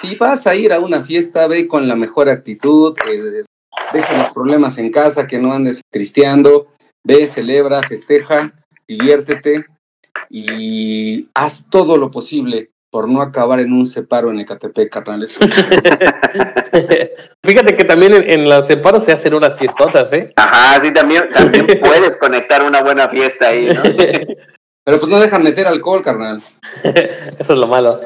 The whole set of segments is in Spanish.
Si vas a ir a una fiesta, ve con la mejor actitud, eh, deja los problemas en casa, que no andes tristeando, ve, celebra, festeja, diviértete y haz todo lo posible por no acabar en un separo en Ecatepec, carnales. Fíjate que también en, en los separos se hacen unas fiestotas, ¿eh? Ajá, sí, también, también puedes conectar una buena fiesta ahí, ¿no? Pero pues no dejan meter alcohol, carnal. Eso es lo malo.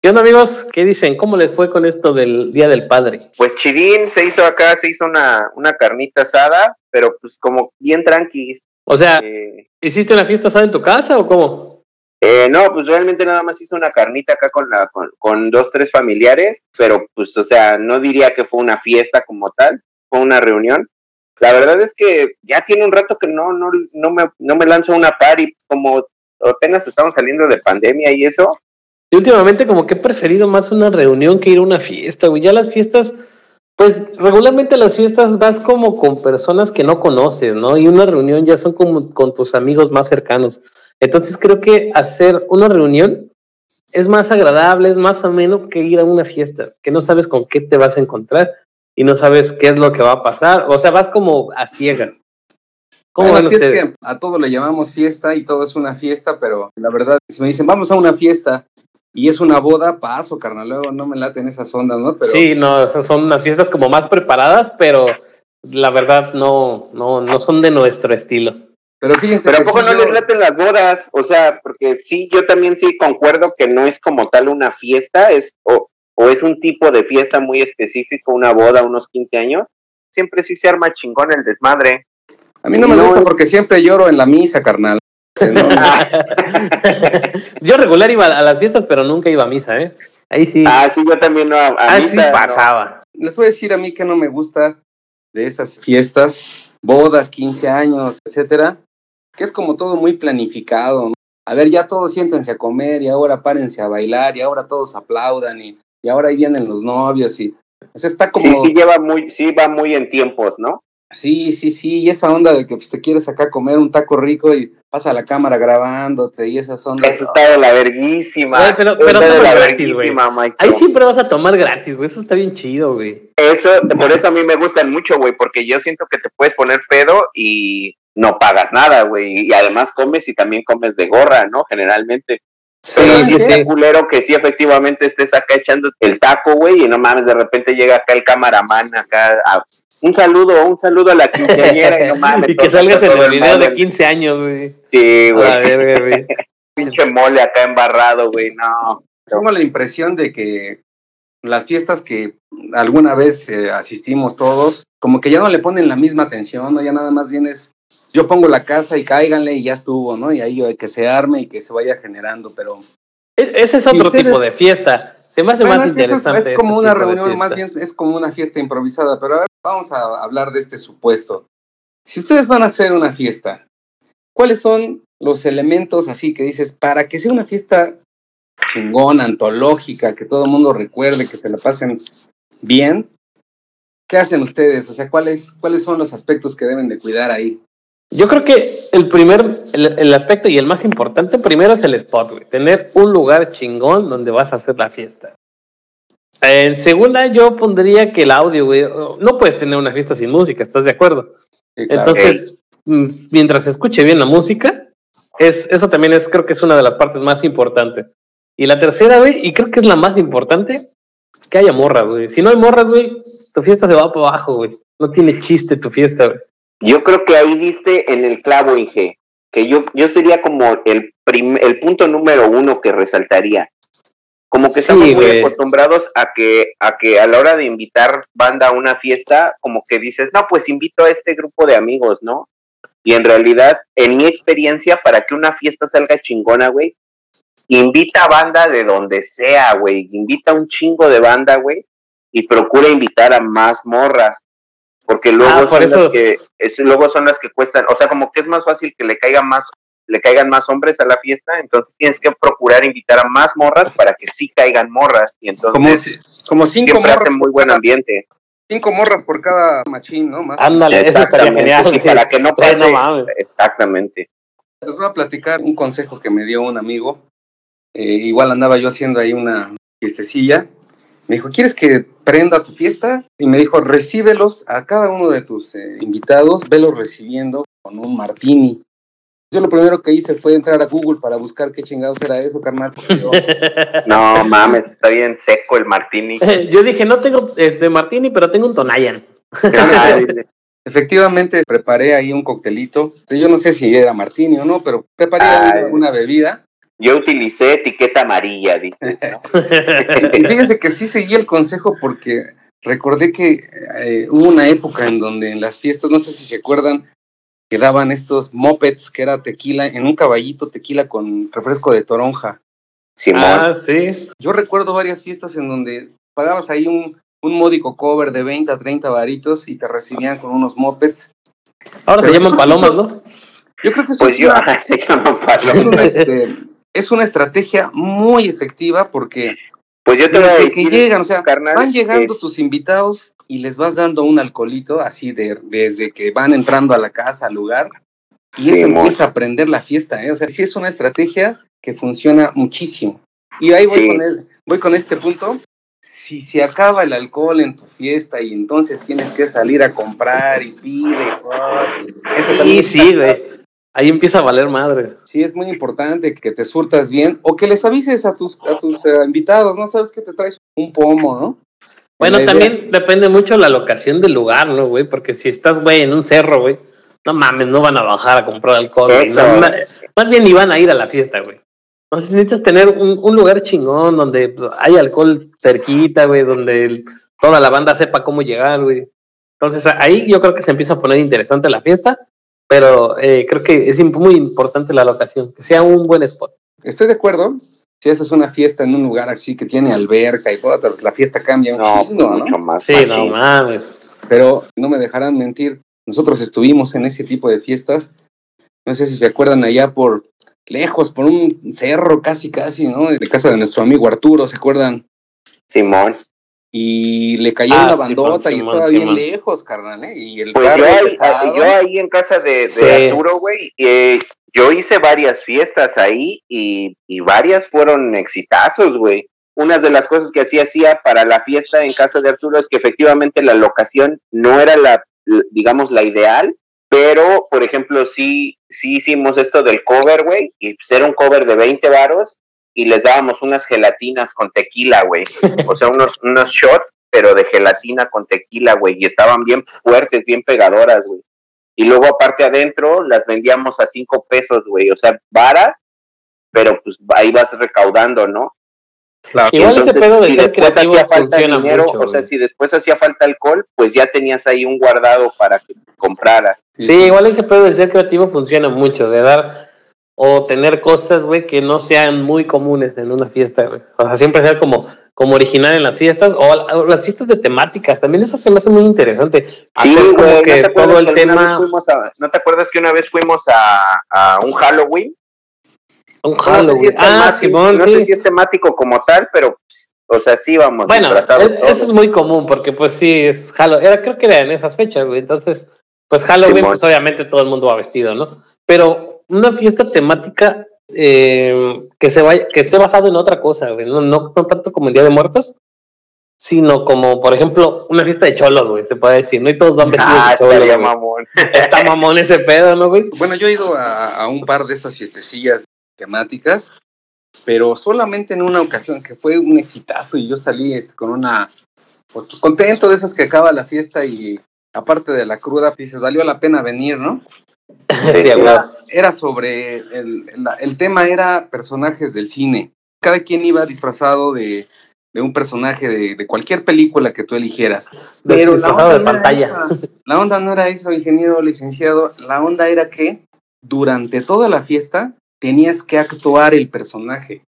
¿Qué onda amigos? ¿Qué dicen? ¿Cómo les fue con esto del Día del Padre? Pues chidín, se hizo acá, se hizo una, una carnita asada, pero pues como bien tranqui. O sea, Eh, ¿hiciste una fiesta asada en tu casa o cómo? eh, no, pues realmente nada más hizo una carnita acá con, la, con, con dos, tres familiares, pero pues, o sea, no diría que fue una fiesta como tal, fue una reunión. La verdad es que ya tiene un rato que no, no, no, me, no me lanzo a una party, como apenas estamos saliendo de pandemia y eso, Y últimamente como que he preferido más una reunión que ir a una fiesta, güey. Ya las fiestas, pues regularmente las fiestas vas como con personas que no conoces, ¿no? Y una reunión ya son como con tus amigos más cercanos. Entonces creo que hacer una reunión es más agradable, es más ameno que ir a una fiesta, que no sabes con qué te vas a encontrar y no sabes qué es lo que va a pasar. O sea, vas como a ciegas. ¿Cómo Bueno, así es que a todo le llamamos fiesta y todo es una fiesta, pero la verdad, si me dicen, vamos a una fiesta y es una boda, paso, carnal, luego no me laten esas ondas, ¿no? Pero Sí, no, esas son unas fiestas como más preparadas, pero la verdad no, no, no son de nuestro estilo. Pero fíjense Pero ¿a poco sí, no yo- les laten las bodas? O sea, porque sí, yo también sí concuerdo que no es como tal una fiesta, es o, o es un tipo de fiesta muy específico, una boda, unos 15 años. Siempre sí se arma chingón el desmadre. a mí no me no gusta es- porque siempre lloro en la misa, carnal. No, Yo regular iba a las fiestas, pero nunca iba a misa, ¿eh? Ahí sí, Ah, sí, yo también no. A, a ahí misa, sí no. pasaba. Les voy a decir a mí que no me gusta de esas fiestas, bodas, 15 años, etcétera, que es como todo muy planificado. ¿no? A ver, ya todos siéntense a comer y ahora párense a bailar y ahora todos aplaudan y, y ahora ahí vienen los novios y sea, está como Sí, sí lleva muy, sí va muy en tiempos, ¿no? Sí, sí, sí, y esa onda de que pues, te quieres acá comer un taco rico y pasa la cámara grabándote y esas ondas. Eso está de la verguísima. Güey, pero- pero de la gratis, verguísima, maestro. Ahí siempre vas a tomar gratis, güey. Eso está bien chido, güey. Eso, por eso a mí me gustan mucho, güey, porque yo siento que te puedes poner pedo y no pagas nada, güey, y además comes y también comes de gorra, ¿no? Generalmente. Sí, Pero sí, sí culero que sí efectivamente estés acá echando el taco, güey, y no mames, de repente llega acá el camaraman acá a- un saludo, un saludo a la quinceañera y no mames. Y que salgas en el video de en- 15 años, güey. Sí, güey. pinche mole acá embarrado, güey, no. Tengo la impresión de que las fiestas que alguna vez eh, asistimos todos, como que ya no le ponen la misma atención, ¿no? Ya nada más vienes, yo pongo la casa y cáiganle y ya estuvo, ¿no? Y ahí que se arme y que se vaya generando, pero... E- Ese es otro ustedes- tipo de fiesta. Se me hace Bueno, más es interesante. es como una reunión, más bien es como una fiesta improvisada, pero a ver, vamos a hablar de este supuesto. Si ustedes van a hacer una fiesta, ¿cuáles son los elementos así que dices, para que sea una fiesta chingona, antológica, que todo el mundo recuerde, que se la pasen bien? ¿Qué hacen ustedes? O sea, ¿cuáles, ¿cuáles son los aspectos que deben de cuidar ahí? Yo creo que el primer, el, el aspecto y el más importante primero es el spot, güey. Tener un lugar chingón donde vas a hacer la fiesta. En segunda, yo pondría que el audio, güey. No puedes tener una fiesta sin música, ¿estás de acuerdo? Sí, claro. Entonces, mm, mientras se escuche bien la música, es, eso también es, creo que es una de las partes más importantes. Y la tercera, güey, y creo que es la más importante, que haya morras, güey. Si no hay morras, güey, tu fiesta se va para abajo, güey. No tiene chiste tu fiesta, güey. Yo creo que ahí diste en el clavo, Inge, que yo, yo sería como el, el punto número uno que resaltaría. Como que Sí, estamos muy acostumbrados a que, a que a la hora de invitar banda a una fiesta, como que dices, no, pues invito a este grupo de amigos, ¿no? Y en realidad, en mi experiencia, para que una fiesta salga chingona, güey, invita a banda de donde sea, güey. Invita un chingo de banda, güey, y procura invitar a más morras. Porque luego Ah, por son eso- las que, es- luego son las que cuestan, o sea, como que es más fácil que le caiga más le caigan más hombres a la fiesta, entonces tienes que procurar invitar a más morras para que sí caigan morras. Y entonces Como, si- como cinco siempre morras, hacen muy buen ambiente. cinco morras por cada machín, ¿no? Más. Ándale, eso estaría Exactamente, genial. sí, güey. para que no pase. no mames. Exactamente. Les voy a platicar un consejo que me dio un amigo. Eh, igual andaba yo haciendo ahí una fiestecilla. Me dijo, ¿quieres que prenda tu fiesta? Y me dijo, recíbelos a cada uno de tus eh, invitados, velos recibiendo con un martini. Yo lo primero que hice fue entrar a Google para buscar qué chingados era eso, carnal. porque yo- No mames, está bien seco el martini. Yo dije, no tengo este Martini, pero tengo un Tonayan. Ay, efectivamente preparé ahí un coctelito. Yo no sé si era martini o no, pero preparé una bebida. Yo utilicé etiqueta amarilla, dice. ¿no? Y fíjense que sí seguí el consejo porque recordé que eh, hubo una época en donde en las fiestas, no sé si se acuerdan, que daban estos mopeds que era tequila, en un caballito tequila con refresco de toronja. Simón. Ah, sí. Yo recuerdo varias fiestas en donde pagabas ahí un, un módico cover de 20 a 30 varitos y te recibían con unos mopeds. Ahora se llaman palomas, eso- ¿no? Yo creo que eso pues es yo, una- se llama es palo. una, este, es una estrategia muy efectiva porque Pues yo te voy a decir, que llegan, o sea, carnal, van llegando que- tus invitados y les vas dando un alcoholito así de, desde que van entrando a la casa, al lugar, y Sí, eso empieza a aprender la fiesta, ¿eh? O sea, sí es una estrategia que funciona muchísimo. Y ahí voy, Sí. con, el- voy con este punto. Si se acaba el alcohol en tu fiesta y entonces tienes que salir a comprar y pide, y todo, eso también Sí, es sí, güey. Ahí empieza a valer madre. Sí, es muy importante que te surtas bien o que les avises a tus, a tus eh, invitados, ¿no? Sabes que te traes un pomo, ¿no? Bueno, idea- también depende mucho la locación del lugar, ¿no, güey? Porque si estás, güey, en un cerro, güey, no mames, no van a bajar a comprar alcohol. No, más bien ni van a ir a la fiesta, güey. Entonces necesitas tener un, un lugar chingón donde hay alcohol cerquita, güey, donde el- toda la banda sepa cómo llegar, güey. Entonces ahí yo creo que se empieza a poner interesante la fiesta, pero eh, creo que es imp- muy importante la locación, que sea un buen spot. Estoy de acuerdo. Si haces una fiesta en un lugar así que tiene alberca y todo, pues la fiesta cambia un No, chingo, ¿no? mucho más. Sí, no mames. Pero no me dejarán mentir. Nosotros estuvimos en ese tipo de fiestas. No sé si se acuerdan allá por lejos, por un cerro casi, casi, ¿no? De casa de nuestro amigo Arturo, ¿se acuerdan? Simón. Y le cayó Ah, una Simón, bandota y estaba bien lejos, carnal, ¿eh? Y el Pues carro yo ahí, pesado. yo ahí en casa de, de Sí. Arturo, güey, eh, yo hice varias fiestas ahí y, y varias fueron exitazos, güey. Una de las cosas que así hacía para la fiesta en casa de Arturo es que efectivamente la locación no era la, digamos, la ideal, pero, por ejemplo, sí, sí hicimos esto del cover, güey, y pues era un cover de 20 varos y les dábamos unas gelatinas con tequila, güey. O sea, unos, unos shots, pero de gelatina con tequila, güey, y estaban bien fuertes, bien pegadoras, güey. Y luego aparte adentro las vendíamos a cinco pesos, güey, o sea, varas, pero pues ahí vas recaudando, ¿no? Claro. Igual ese pedo de si ser después creativo hacía falta funciona dinero, mucho, o sea, güey. si después hacía falta alcohol, pues ya tenías ahí un guardado para que comprara. Sí, igual ese pedo de ser creativo funciona mucho, de dar o tener cosas, güey, que no sean muy comunes en una fiesta, güey. O sea, siempre ser como, como original en las fiestas o, o las fiestas de temáticas, también eso se me hace muy interesante. Sí, güey, ¿no que te acuerdas todo el tema, a- ¿no te acuerdas que una vez fuimos a, a un Halloween? un No sé si Halloween. ah, Simón, no sí. sé si es temático como tal, pero, pues, o sea, sí vamos Bueno, es- eso es muy común porque pues sí, es Halloween. Era, creo que era en esas fechas, güey. Entonces, pues Halloween, Simón. pues obviamente todo el mundo va vestido, ¿no? Pero una fiesta temática eh, que se vaya, que esté basado en otra cosa, güey. No, no, no tanto como el Día de Muertos, sino como, por ejemplo, una fiesta de cholos, güey, se puede decir, ¿no? Y todos van vestidos Ah, de cholos. estaría güey. mamón. Está mamón ese pedo, ¿no, güey? Bueno, yo he ido a, a un par de esas fiestecillas temáticas, pero solamente en una ocasión que fue un exitazo y yo salí este, con una, pues contento de esas que acaba la fiesta y aparte de la cruda, dices, valió la pena venir, ¿no? Sí. Era, era sobre, el, el tema era personajes del cine. Cada quien iba disfrazado de, de un personaje de, de cualquier película que tú eligieras. Pero la Disfrazado onda, de pantalla. esa. la onda no era eso, ingeniero licenciado. La onda era que durante toda la fiesta tenías que actuar el personaje.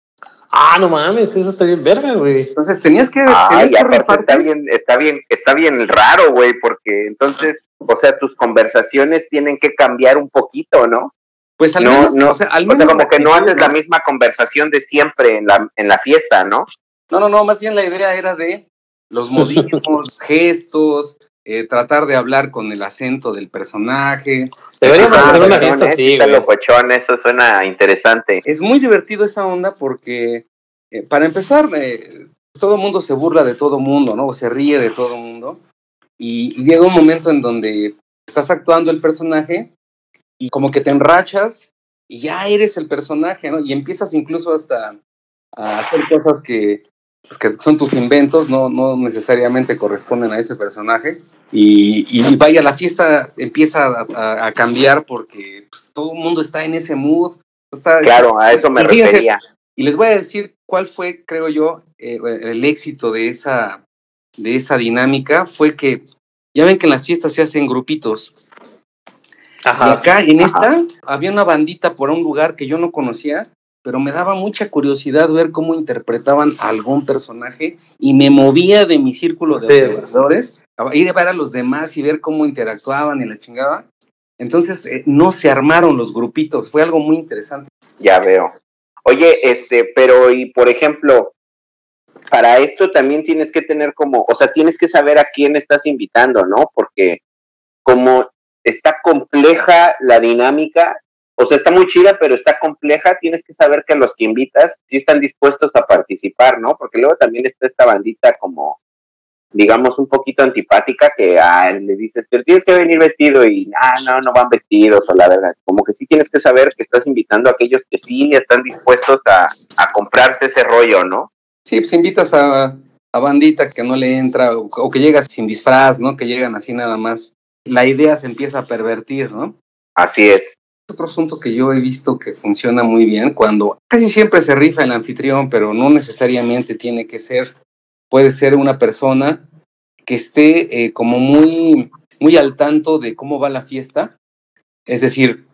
Ah, no mames, eso está bien verga, güey. Entonces tenías que, Ay, tenías que aparte está bien, está bien, está bien raro, güey, porque entonces, o sea, tus conversaciones tienen que cambiar un poquito, ¿no? Pues al no, menos, no, o sea, al o sea, menos como que no haces la misma conversación de siempre en la, en la fiesta, ¿no? No, no, no, más bien la idea era de los modismos, gestos, eh, tratar de hablar con el acento del personaje. Deberíamos Ah, hacer una fiesta así, locochón, eso suena interesante. Es muy divertido esa onda porque, eh, para empezar, eh, todo el mundo se burla de todo mundo, ¿no? O se ríe de todo mundo. Y, y llega un momento en donde estás actuando el personaje y como que te enrachas y ya eres el personaje, ¿no? Y empiezas incluso hasta a hacer cosas que, pues, que son tus inventos, no, no necesariamente corresponden a ese personaje. Y, y vaya, la fiesta empieza a, a- a cambiar porque pues, todo el mundo está en ese mood. Está, Claro, a eso me fíjense, refería. y les voy a decir cuál fue, creo yo, eh, el éxito de esa, de esa dinámica. Fue que, ya ven que en las fiestas se hacen grupitos. Y acá, en esta, había una bandita por un lugar que yo no conocía, pero me daba mucha curiosidad ver cómo interpretaban a algún personaje y me movía de mi círculo de Sí. observadores a ir a ver a los demás y ver cómo interactuaban y la chingada. Entonces, eh, no se armaron los grupitos, fue algo muy interesante. Ya veo. Oye, este, pero y por ejemplo, para esto también tienes que tener como, o sea, tienes que saber a quién estás invitando, ¿no? Porque como está compleja la dinámica, o sea, está muy chida, pero está compleja, tienes que saber que los que invitas sí están dispuestos a participar, ¿no? Porque luego también está esta bandita como, digamos, un poquito antipática que ah, le dices, pero tienes que venir vestido y ah, no, no van vestidos o la verdad, como que sí tienes que saber que estás invitando a aquellos que sí están dispuestos a, a comprarse ese rollo, ¿no? Sí, pues invitas a, a bandita que no le entra o, o que llega sin disfraz, ¿no? Que llegan así nada más. La idea se empieza a pervertir, ¿no? Así es. Otro asunto que yo he visto que funciona muy bien cuando casi siempre se rifa el anfitrión, pero no necesariamente tiene que ser, puede ser una persona que esté eh, como muy, muy al tanto de cómo va la fiesta. Es decir,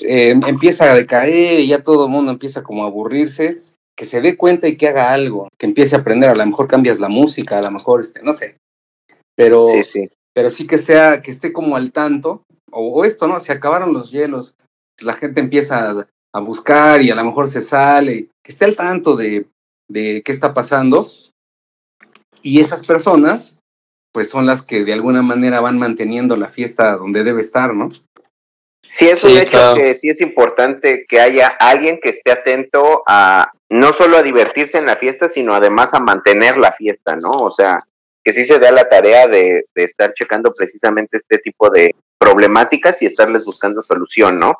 eh, empieza a decaer y ya todo el mundo empieza como a aburrirse, que se dé cuenta y que haga algo, que empiece a aprender, a lo mejor cambias la música, a lo mejor, este, no sé, pero Sí, sí. pero sí que sea, que esté como al tanto, o, o esto, ¿no? Se acabaron los hielos, la gente empieza a, a buscar y a lo mejor se sale, que esté al tanto de, de qué está pasando. Y esas personas, pues son las que de alguna manera van manteniendo la fiesta donde debe estar, ¿no? Sí, es un Sí, hecho claro. que sí es importante que haya alguien que esté atento a no solo a divertirse en la fiesta, sino además a mantener la fiesta, ¿no? O sea, que sí se da la tarea de, de estar checando precisamente este tipo de problemáticas y estarles buscando solución, ¿no?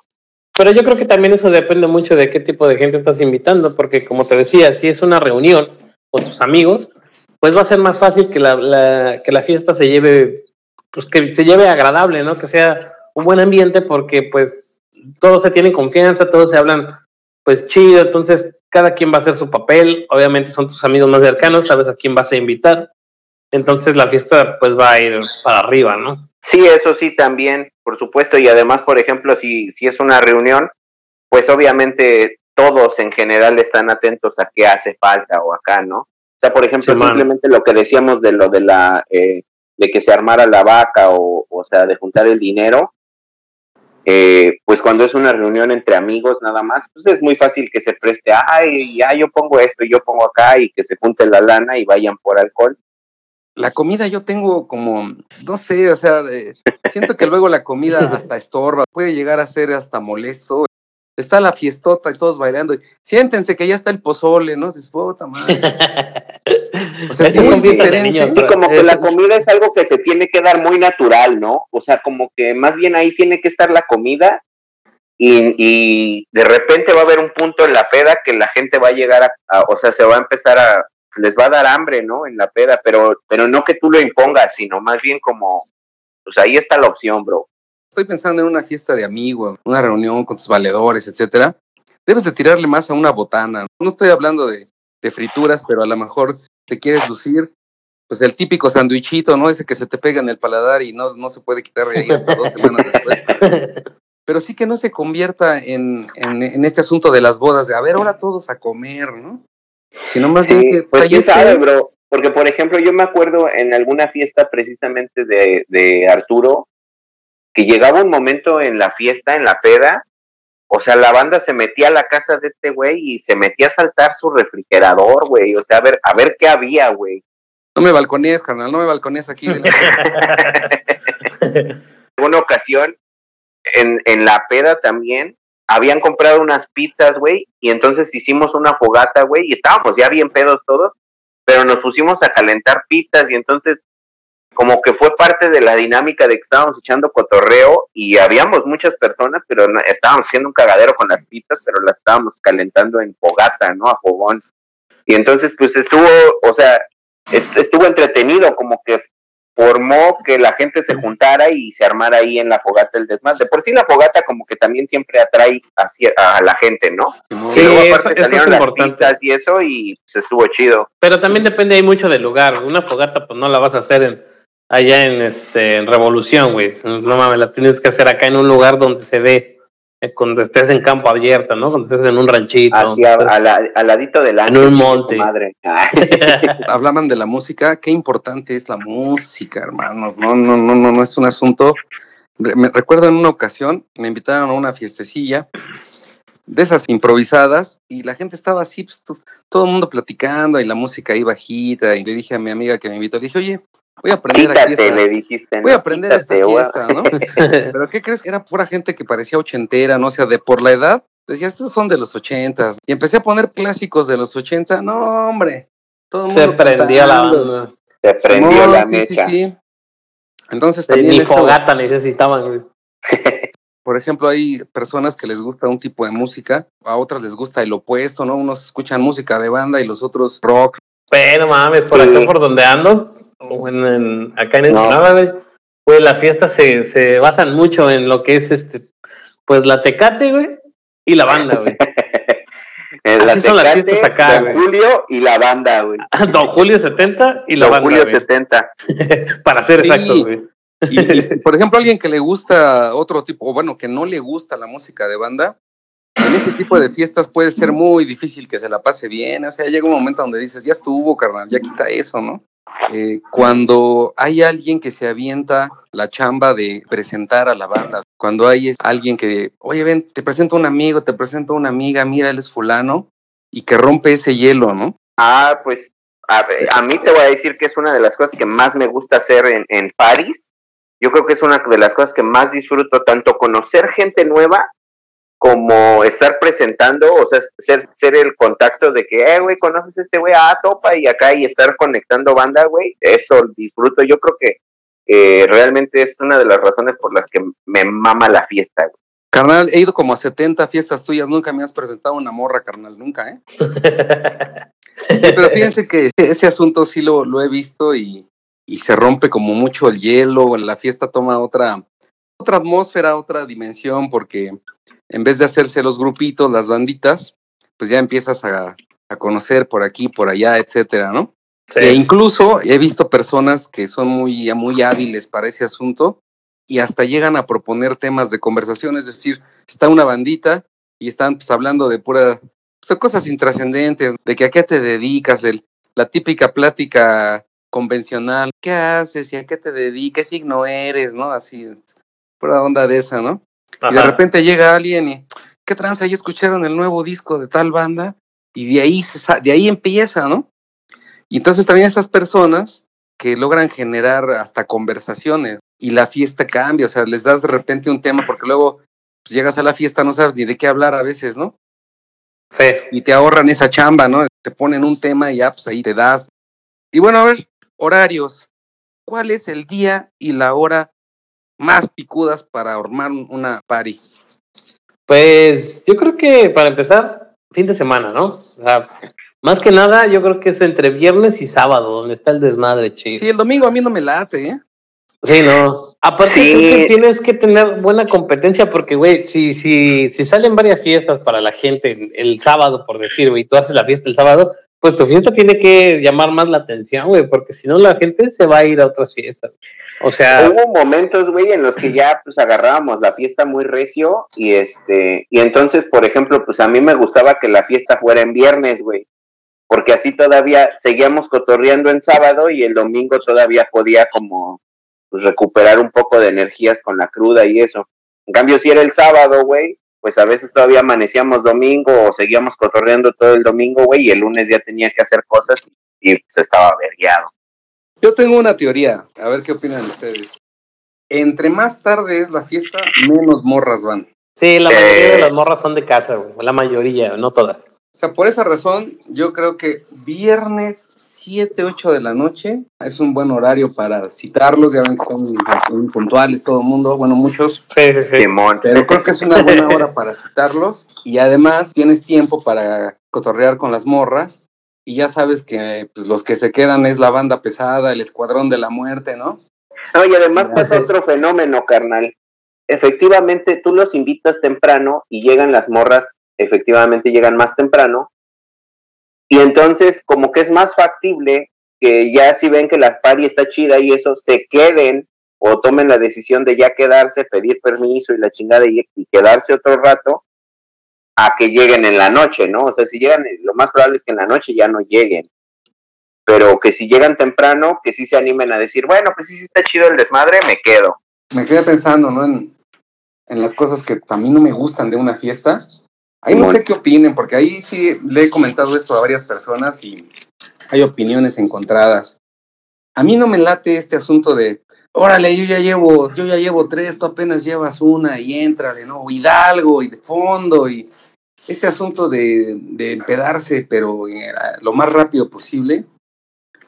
Pero yo creo que también eso depende mucho de qué tipo de gente estás invitando, porque como te decía, si es una reunión con tus amigos, pues va a ser más fácil que la, que la fiesta se lleve, pues que se lleve agradable, ¿no? Que sea un buen ambiente, porque pues todos se tienen confianza, todos se hablan pues chido, entonces cada quien va a hacer su papel, obviamente son tus amigos más cercanos, sabes a quién vas a invitar, entonces la fiesta pues va a ir para arriba, ¿no? Sí, eso sí también, por supuesto, y además, por ejemplo, si, si es una reunión, pues obviamente todos en general están atentos a qué hace falta o acá, ¿no? O sea, por ejemplo, Sí, simplemente lo que decíamos de lo de la, eh, de que se armara la vaca o, o sea, de juntar el dinero, eh, pues cuando es una reunión entre amigos nada más, pues es muy fácil que se preste, ay, ya yo pongo esto y yo pongo acá y que se junte la lana y vayan por alcohol. La comida yo tengo como, no sé, o sea, de- siento que luego la comida hasta estorba, puede llegar a ser hasta molesto. Está la fiestota y todos bailando. y, Siéntense que ya está el pozole, ¿no? Dices, puta madre. O sea, es muy diferente. niños, Sí, como que la comida es algo que se tiene que dar muy natural, ¿no? O sea, como que más bien ahí tiene que estar la comida y, y de repente va a haber un punto en la peda que la gente va a llegar a, a- o sea, se va a empezar a, les va a dar hambre, ¿no? En la peda, pero, pero no que tú lo impongas, sino más bien como, pues ahí está la opción, bro. Estoy pensando en una fiesta de amigos, una reunión con tus valedores, etcétera. Debes de tirarle más a una botana. No estoy hablando de, de frituras, pero a lo mejor te quieres lucir, pues el típico sandwichito, ¿no? Ese que se te pega en el paladar y no, no se puede quitar de ahí hasta dos semanas después. Pero sí que no se convierta en, en, en este asunto de las bodas, de a ver, ahora todos a comer, ¿no? Sino más bien Sí, que pues quién sabe, bro. Porque, por ejemplo, yo me acuerdo en alguna fiesta precisamente de, de Arturo, que llegaba un momento en la fiesta, en la peda, o sea, la banda se metía a la casa de este güey y se metía a saltar su refrigerador, güey. O sea, a ver, a ver qué había, güey. No me balconíes, carnal, no me balconíes aquí. En una ocasión, en, en la peda también, habían comprado unas pizzas, güey, y entonces hicimos una fogata, güey, y estábamos ya bien pedos todos, pero nos pusimos a calentar pizzas y entonces como que fue parte de la dinámica de que estábamos echando cotorreo y habíamos muchas personas, pero estábamos haciendo un cagadero con las pizzas, pero las estábamos calentando en fogata, ¿no? A fogón. Y entonces, pues estuvo, o sea, estuvo entretenido, como que formó que la gente se juntara y se armara ahí en la fogata el desmadre. De por sí la fogata como que también siempre atrae a, la gente, ¿no? Sí, eso, es importante. y eso y se pues, estuvo chido. Pero también depende ahí mucho del lugar. Una fogata pues no la vas a hacer en allá en este en Revolución, güey. No mames, la tienes que hacer acá en un lugar donde se ve cuando estés en campo abierto, ¿no? Cuando estés en un ranchito. al ladito del En un monte. Madre. Hablaban de la música, qué importante es la música, hermanos. No, no, no, no, no es un asunto. Me recuerdo en una ocasión, me invitaron a una fiestecilla de esas improvisadas y la gente estaba así, pues, todo el mundo platicando y la música ahí bajita y le dije a mi amiga que me invitó, le dije, oye, Voy a aprender aquí esta, le dijiste, Voy a aprender esta fiesta, ¿no? Pero ¿qué crees? Era pura gente que parecía ochentera, ¿no? O sea, de por la edad, decía, estos son de los ochentas. Y empecé a poner clásicos de los ochenta. No, hombre. Todo el mundo Se prendió la Se prendió la sí, Sí, sí. Entonces también. Ni fogata necesitaban, Por ejemplo, hay personas que les gusta un tipo de música, a otras les gusta el opuesto, ¿no? Unos escuchan música de banda y los otros rock. Pero mames, por acá por donde ando, en, acá en Ensenada, pues las fiestas se, se basan mucho en lo que es este, pues la tecate, güey, y la banda, güey. Así son las fiestas acá, Don Julio y la banda, güey. Don Julio 70 y la Don banda. Julio 70. Para ser exacto, güey. Y, por ejemplo, alguien que le gusta otro tipo, o bueno, que no le gusta la música de banda, en ese tipo de fiestas puede ser muy difícil que se la pase bien. O sea, llega un momento donde dices, ya estuvo, carnal, ya quita eso, ¿no? Eh, cuando hay alguien que se avienta la chamba de presentar a la banda, cuando hay alguien que, oye, ven, te presento a un amigo, te presento a una amiga, mira, él es fulano, y que rompe ese hielo, ¿no? Ah, pues a, mí te voy a decir que es una de las cosas que más me gusta hacer en, en París. Yo creo que es una de las cosas que más disfruto, tanto conocer gente nueva como estar presentando, o sea, ser, ser el contacto de que, eh, güey, conoces a este güey, ah, topa, y acá, y estar conectando banda, güey, eso disfruto. Yo creo que eh, realmente es una de las razones por las que me mama la fiesta, güey. Carnal, he ido como a 70 fiestas tuyas, nunca me has presentado una morra, carnal, nunca, ¿eh? pero fíjense que ese asunto sí lo, lo he visto y, y se rompe como mucho el hielo, la fiesta toma otra, otra atmósfera, otra dimensión, porque en vez de hacerse los grupitos, las banditas, pues ya empiezas a, conocer por aquí, por allá, etcétera, ¿no? E incluso he visto personas que son muy, muy hábiles para ese asunto y hasta llegan a proponer temas de conversación, es decir, está una bandita y están pues, hablando de pura, pues, cosas intrascendentes, de que a qué te dedicas, el, la típica plática convencional, ¿qué haces y a qué te dedicas, qué signo eres, ¿no? Así, pura onda de esa, ¿no? Y de repente llega alguien y, ¿qué tranza? Ahí escucharon el nuevo disco de tal banda y de ahí, se, de ahí empieza, ¿no? Y entonces también esas personas que logran generar hasta conversaciones y la fiesta cambia, o sea, les das de repente un tema porque luego pues, llegas a la fiesta, no sabes ni de qué hablar a veces, ¿no? Sí. Y te ahorran esa chamba, ¿no? Te ponen un tema y ya, pues ahí te das. Y bueno, a ver, horarios. ¿Cuál es el día y la hora más picudas para armar una party? Pues yo creo que para empezar, fin de semana, ¿no? O sea, más que nada, yo creo que es entre viernes y sábado, donde está el desmadre, chido. Sí, el domingo a mí no me late, ¿eh? Sí, no. Aparte, que tienes que tener buena competencia porque, güey, si, si, si salen varias fiestas para la gente el, el sábado, por decir, güey, tú haces la fiesta el sábado, pues tu fiesta tiene que llamar más la atención, güey, porque si no la gente se va a ir a otras fiestas. O sea, hubo momentos, güey, en los que ya pues agarrábamos la fiesta muy recio y este y entonces, por ejemplo, pues a mí me gustaba que la fiesta fuera en viernes, güey, porque así todavía seguíamos cotorreando en sábado y el domingo todavía podía como pues, recuperar un poco de energías con la cruda y eso. En cambio, si era el sábado, güey, pues a veces todavía amanecíamos domingo o seguíamos cotorreando todo el domingo, güey, y el lunes ya tenía que hacer cosas y, y pues estaba averiado. Yo tengo una teoría, a ver qué opinan ustedes. Entre más tarde es la fiesta, menos morras van. Sí, la mayoría de Eh. las morras son de casa, güey. La mayoría, no todas. O sea, por esa razón, yo creo que viernes 7, 8 de la noche es un buen horario para citarlos. Ya ven que son muy puntuales todo el mundo, bueno, muchos. Sí, sí, sí. Simón. Pero creo que es una buena hora para citarlos. Y además tienes tiempo para cotorrear con las morras. Y ya sabes que pues, los que se quedan es la banda pesada, el escuadrón de la muerte, ¿no? No, y además pasa otro fenómeno, carnal. Efectivamente, tú los invitas temprano y llegan las morras, efectivamente llegan más temprano. Y entonces, como que es más factible que ya si ven que la party está chida y eso, se queden o tomen la decisión de ya quedarse, pedir permiso y la chingada y, y quedarse otro rato a que lleguen en la noche, ¿no? O sea, si llegan, lo más probable es que en la noche ya no lleguen. Pero que si llegan temprano, que sí se animen a decir, bueno, pues sí, sí está chido el desmadre, me quedo. Me quedé pensando, ¿no? En, en las cosas que a mí no me gustan de una fiesta. Ahí no sé qué opinen, porque ahí sí le he comentado esto a varias personas y hay opiniones encontradas. A mí no me late este asunto de, órale, yo ya llevo, yo ya llevo tres, tú apenas llevas una y éntrale, ¿no? Hidalgo y de fondo y este asunto de, de empedarse, pero eh, lo más rápido posible.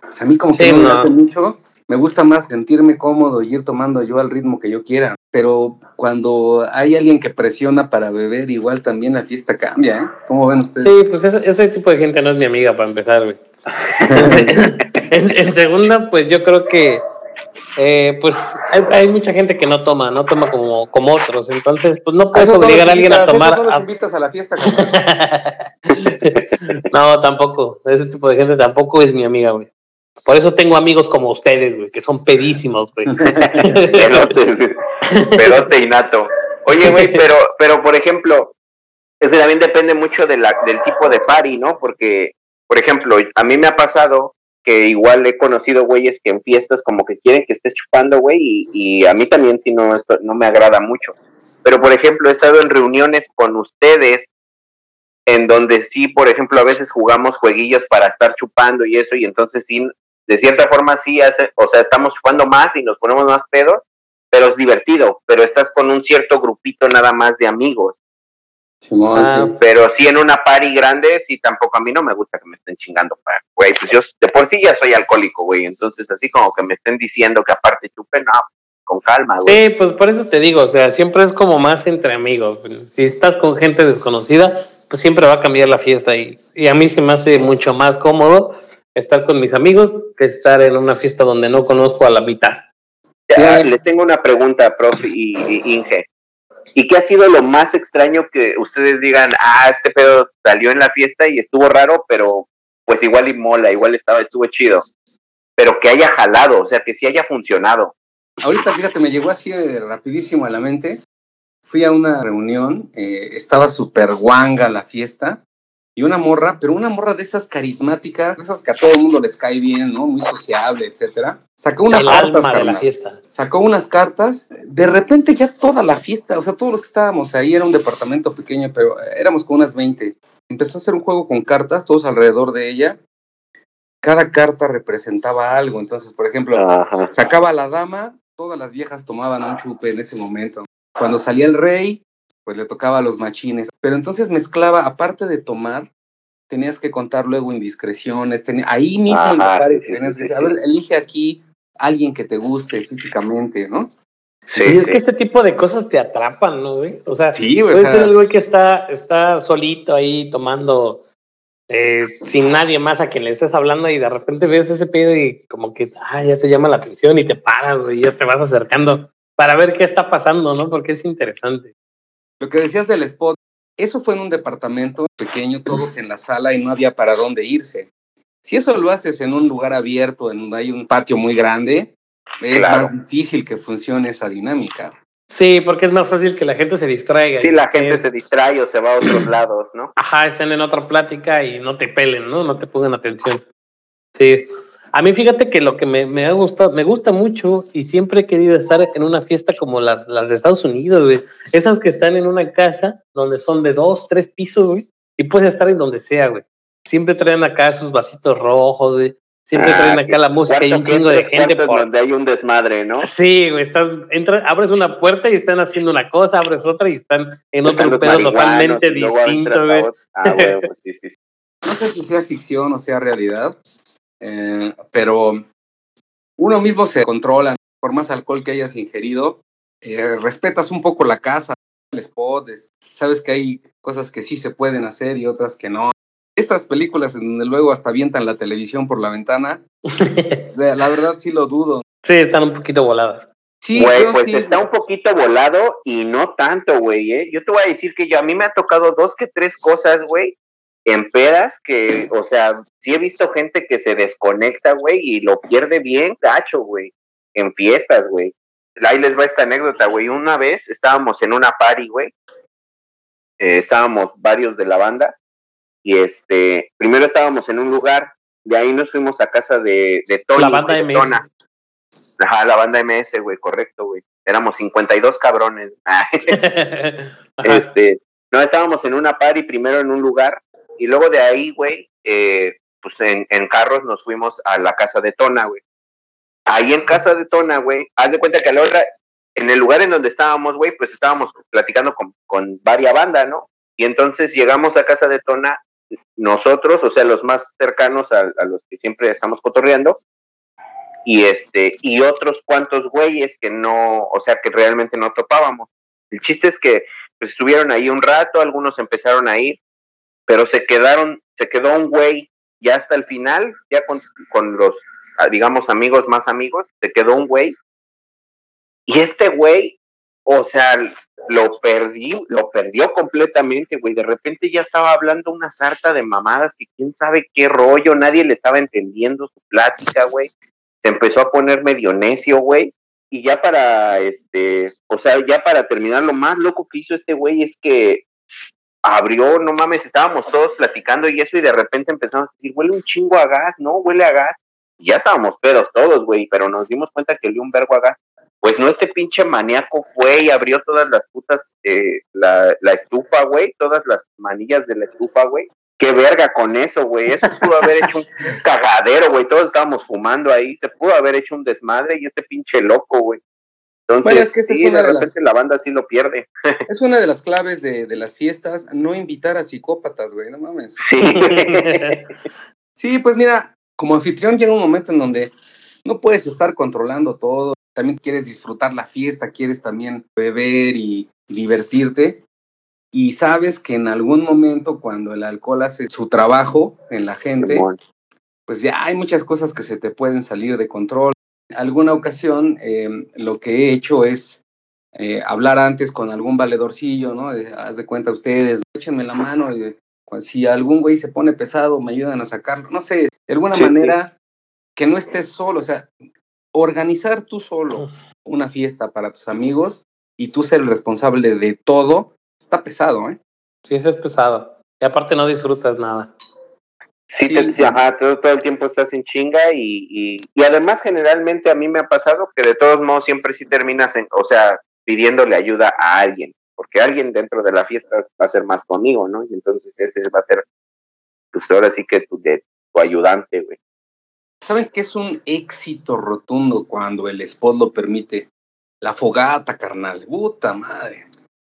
Pues a mí como que Sí, no me no. late mucho. Me gusta más sentirme cómodo y ir tomando yo al ritmo que yo quiera. Pero cuando hay alguien que presiona para beber, igual también la fiesta cambia, ¿eh? ¿Cómo ven ustedes? Sí, pues ese, ese tipo de gente no es mi amiga para empezar, güey. en, en segunda, pues yo creo que eh, pues hay, hay mucha gente que no toma, no toma como, como otros, entonces pues no puedes no obligar a alguien a tomar. no los a- invitas a la fiesta, no, tampoco, ese tipo de gente tampoco es mi amiga, güey. Por eso tengo amigos como ustedes, güey, que son pedísimos, güey. Pedote, pedote innato. Oye, güey, pero, pero por ejemplo, es que también depende mucho de la, del tipo de party, ¿no? Porque, por ejemplo, a mí me ha pasado que igual he conocido güeyes que en fiestas como que quieren que estés chupando, güey, y, y a mí también sí no, esto no me agrada mucho. Pero, por ejemplo, he estado en reuniones con ustedes en donde sí, por ejemplo, a veces jugamos jueguillos para estar chupando y eso, y entonces sí, de cierta forma sí hace, o sea, estamos chupando más y nos ponemos más pedos, pero es divertido, pero estás con un cierto grupito nada más de amigos. Simón, Ah, sí. Pero sí en una party grande, sí tampoco a mí no me gusta que me estén chingando, güey, pues yo de por sí ya soy alcohólico, güey, entonces así como que me estén diciendo que aparte chupen, no, con calma, güey. Sí, pues por eso te digo, o sea, siempre es como más entre amigos. Si estás con gente desconocida, pues siempre va a cambiar la fiesta y, y a mí se me hace mucho más cómodo estar con mis amigos que estar en una fiesta donde no conozco a la mitad. Ya, Sí. le tengo una pregunta, profe y, y Inge. ¿Y qué ha sido lo más extraño que ustedes digan, ah, este pedo salió en la fiesta y estuvo raro, pero pues igual y mola, igual estaba, estuvo chido? Pero que haya jalado, o sea, que sí haya funcionado. Ahorita, fíjate, me llegó así de rapidísimo a la mente. Fui a una reunión, eh, estaba súper guanga la fiesta, y una morra, pero una morra de esas carismáticas, de esas que a todo el mundo les cae bien, ¿no? Muy sociable, etcétera. Sacó unas el cartas, alma de la fiesta. Sacó unas cartas. De repente ya toda la fiesta, o sea, todos los que estábamos ahí, era un departamento pequeño, pero éramos con unas 20. Empezó a hacer un juego con cartas, todos alrededor de ella. Cada carta representaba algo. Entonces, por ejemplo, Ajá. Sacaba a la dama, todas las viejas tomaban un chupe en ese momento. Cuando salía el rey, pues le tocaba a los machines. Pero entonces mezclaba, aparte de tomar, tenías que contar luego indiscreciones. tenía- ahí mismo en la Ajá, pared sí, sí, tenías sí, que sí, a ver, elige aquí alguien que te guste físicamente, ¿no? Sí, y es que ese tipo de cosas te atrapan, ¿no, güey? O sea, Sí, güey, puede o ser el güey que está, está solito ahí tomando eh, sin nadie más a quien le estés hablando y de repente ves ese pedo y como que ah, ya te llama la atención y te paras, güey, y ya te vas acercando para ver qué está pasando, ¿no? Porque es interesante. Lo que decías del spot, eso fue en un departamento pequeño, todos en la sala y no había para dónde irse. Si eso lo haces en un lugar abierto, en donde hay un patio muy grande, es Claro. más difícil que funcione esa dinámica. Sí, porque es más fácil que la gente se distraiga. Sí, la gente es- se distrae o se va a otros lados, ¿no? Ajá, estén en otra plática y no te pelen, ¿no? No te pongan atención. Sí. A mí fíjate que lo que me, me ha gustado, me gusta mucho y siempre he querido estar en una fiesta como las, las de Estados Unidos, güey. Esas que están en una casa donde son de dos, tres pisos, güey, y puedes estar en donde sea, güey. Siempre traen acá sus vasitos rojos, güey. Siempre Ah, traen acá la música y un chingo de gente por, donde hay un desmadre, ¿no? Sí, güey, estás, entras, abres una puerta y están haciendo una cosa, abres otra y están en Están otro pedo totalmente distinto, güey. Ah, huevo, sí, sí, sí. No sé si sea ficción o sea realidad, eh, pero uno mismo se controla, por más alcohol que hayas ingerido, eh, respetas un poco la casa, el spot, es- sabes que hay cosas que sí se pueden hacer y otras que no. Estas películas en donde luego hasta avientan la televisión por la ventana, la verdad sí lo dudo. Sí, están un poquito voladas. Sí, Güey, pues sí- está un poquito volado y no tanto, güey, ¿eh? Yo te voy a decir que yo, a mí me ha tocado dos que tres cosas, güey, en pedas que, o sea, sí he visto gente que se desconecta, güey, y lo pierde bien gacho, güey, en fiestas, güey. Ahí les va esta anécdota, güey. Una vez estábamos en una party, güey. Eh, estábamos varios de la banda y este, primero estábamos en un lugar, de ahí nos fuimos a casa de, de Tony. La banda MS. Tona. Ajá, la banda MS, güey, correcto, güey. Éramos 52 cabrones. Este, no, estábamos en una party primero en un lugar y luego de ahí, güey, eh, pues en, en carros nos fuimos a la casa de Tona, güey. Ahí en casa de Tona, güey, haz de cuenta que a la hora, en el lugar en donde estábamos, güey, pues estábamos platicando con, con varias bandas, ¿no? Y entonces llegamos a casa de Tona, nosotros, o sea, los más cercanos a, a los que siempre estamos cotorreando, y este, y otros cuantos güeyes que no, o sea, que realmente no topábamos. El chiste es que pues estuvieron ahí un rato, algunos empezaron a ir, pero se quedaron, se quedó un güey ya hasta el final, ya con, con los, ah, digamos, amigos más amigos, se quedó un güey. Y este güey, o sea, lo perdí, lo perdió completamente, güey. De repente ya estaba hablando una sarta de mamadas que quién sabe qué rollo, nadie le estaba entendiendo su plática, güey. Se empezó a poner medio necio, güey. Y ya para, este, o sea, ya para terminar, lo más loco que hizo este güey es que abrió, no mames, estábamos todos platicando y eso, y de repente empezamos a decir, huele un chingo a gas, ¿no? Huele a gas. Y ya estábamos pedos todos, güey, pero nos dimos cuenta que olía un vergo a gas. Pues no, este pinche maníaco fue y abrió todas las putas, eh, la, la estufa, güey, todas las manillas de la estufa, güey. Qué verga con eso, güey. Eso pudo haber hecho un cagadero, güey. Todos estábamos fumando ahí. Se pudo haber hecho un desmadre y este pinche loco, güey. Entonces, Bueno, es que esta es sí, una de de las- repente la banda sí lo pierde. Es una de las claves de, de las fiestas, no invitar a psicópatas, güey, no mames. Sí. Sí, pues mira, como anfitrión llega un momento en donde no puedes estar controlando todo, también quieres disfrutar la fiesta, quieres también beber y divertirte. Y sabes que en algún momento cuando el alcohol hace su trabajo en la gente, pues ya hay muchas cosas que se te pueden salir de control. Alguna ocasión eh, lo que he hecho es eh, hablar antes con algún valedorcillo, ¿no? De, haz de cuenta ustedes, échenme la mano, y, pues, si algún güey se pone pesado, me ayudan a sacarlo, no sé, de alguna Sí, sí. manera que no estés solo, o sea, organizar tú solo una fiesta para tus amigos y tú ser el responsable de todo, está pesado, ¿eh? Sí, eso es pesado. Y aparte no disfrutas nada. Sí, Sí, te- sí, ajá, todo, todo el tiempo estás en chinga y, y, y además generalmente a mí me ha pasado que de todos modos siempre sí terminas en, o sea, pidiéndole ayuda a alguien, porque alguien dentro de la fiesta va a ser más tu amigo, ¿no? Y entonces ese va a ser, pues ahora sí que tu, de, tu ayudante, güey. ¿Saben qué es un éxito rotundo cuando el spot lo permite? La fogata, carnal. Puta madre.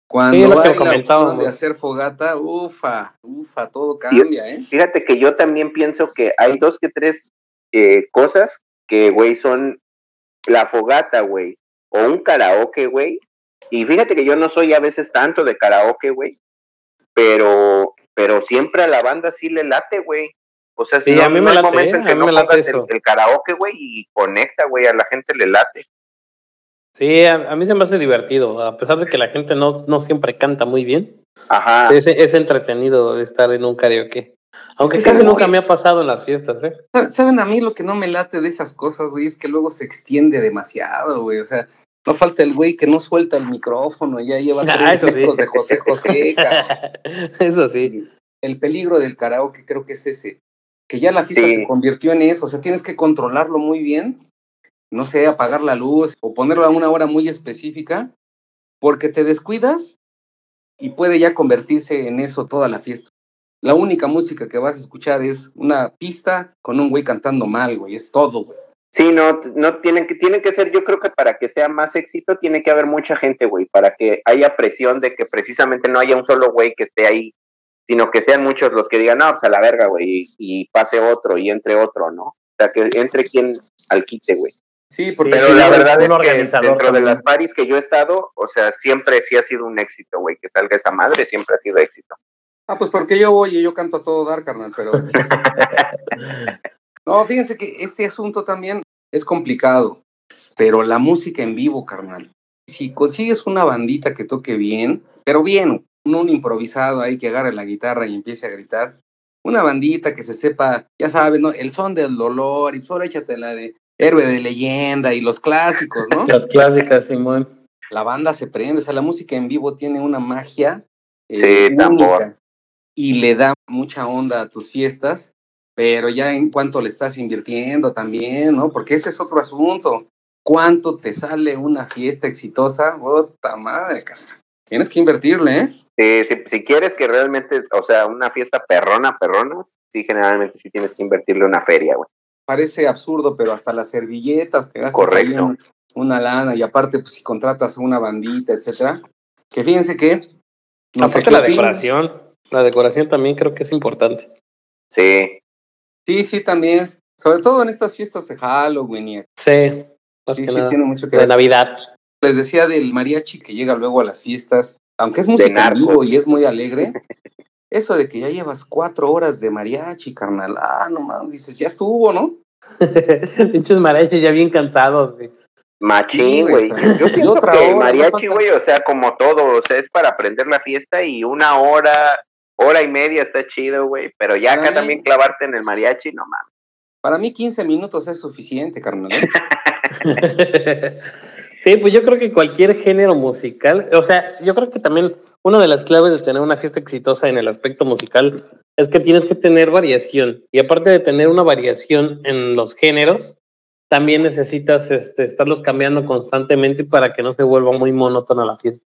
Cuando Sí, lo que hay la comentábamos. opción de hacer fogata, ufa, ufa, todo cambia, ¿eh? Fíjate que yo también pienso que hay dos que tres eh, cosas que, güey, son la fogata, güey, o un karaoke, güey. Y fíjate que yo no soy a veces tanto de karaoke, güey, pero, pero siempre a la banda sí le late, güey. O sea, Sí, no, a mí no me late, momento en que A mí no me late pongas el, el karaoke, güey, y conecta, güey, a la gente le late. Sí, a, a mí se me hace divertido, a pesar de que la gente no, no siempre canta muy bien. Ajá. Es, es entretenido estar en un karaoke. Aunque que casi nunca me ha pasado en las fiestas, ¿eh? ¿Saben- ¿Saben a mí lo que no me late de esas cosas, güey? Es que luego se extiende demasiado, güey. O sea, no falta el güey que no suelta el micrófono, ya lleva Ah, tres eso sí. discos de José José. Eso sí. El peligro del karaoke creo que es ese. que ya la fiesta se convirtió en eso, o sea, tienes que controlarlo muy bien, no sé, apagar la luz o ponerlo a una hora muy específica, porque te descuidas y puede ya convertirse en eso toda la fiesta. La única música que vas a escuchar es una pista con un güey cantando mal, güey, es todo, güey. Sí, no, no tienen que, tienen que ser, yo creo que para que sea más éxito tiene que haber mucha gente, güey, para que haya presión de que precisamente no haya un solo güey que esté ahí, sino que sean muchos los que digan, no, pues a la verga, güey, y, pase otro y entre otro, ¿no? O sea, que entre quien al quite, güey. Sí, porque pero la verdad es que dentro de las paris que yo he estado, o sea, siempre sí ha sido un éxito, güey, que salga esa madre, siempre ha sido éxito. Ah, pues porque yo voy y yo canto a todo dar, carnal, pero... No, fíjense que este asunto también es complicado, pero la música en vivo, carnal. Si consigues una bandita que toque bien, pero bien, no un improvisado ahí que agarre la guitarra y empiece a gritar, una bandita que se sepa, ya sabes, ¿no? El son del dolor y solo échate la de héroe de leyenda y los clásicos, ¿no? Las clásicas, Simón. La banda se prende, o sea, la música en vivo tiene una magia eh, única y le da mucha onda a tus fiestas pero ya en cuánto le estás invirtiendo también, ¿no? Porque ese es otro asunto. ¿Cuánto te sale una fiesta exitosa? ¡Puta madre, cara! Tienes que invertirle, ¿eh? si, quieres que realmente, o sea, una fiesta perrona, perronas, sí, generalmente sí tienes que invertirle una feria, güey. Parece absurdo, pero hasta las servilletas que gastas Correcto. una lana y aparte, pues si contratas a una bandita, etcétera, que fíjense que... No aparte la decoración, la decoración también creo que es importante. Sí. Sí, sí, también. Sobre todo en estas fiestas de Halloween. sí, sí, sí tiene mucho que ver. De Navidad. Les decía del mariachi que llega luego a las fiestas, aunque es música en vivo y es muy alegre. Eso de que ya llevas cuatro horas de mariachi, carnal. Ah, no mames, dices, ya estuvo, ¿no? Pinches mariachi ya bien cansados, güey. Machín, güey. Yo pienso que el mariachi, güey, o sea, como todo, o sea, es para aprender la fiesta y una hora hora y media está chido, güey, pero ya acá también clavarte en el mariachi, no mames. Para mí 15 minutos es suficiente, carnal. ¿eh? sí, pues yo creo que cualquier género musical, o sea, yo creo que también una de las claves de tener una fiesta exitosa en el aspecto musical es que tienes que tener variación. Y aparte de tener una variación en los géneros, también necesitas este, estarlos cambiando constantemente para que no se vuelva muy monótona la fiesta.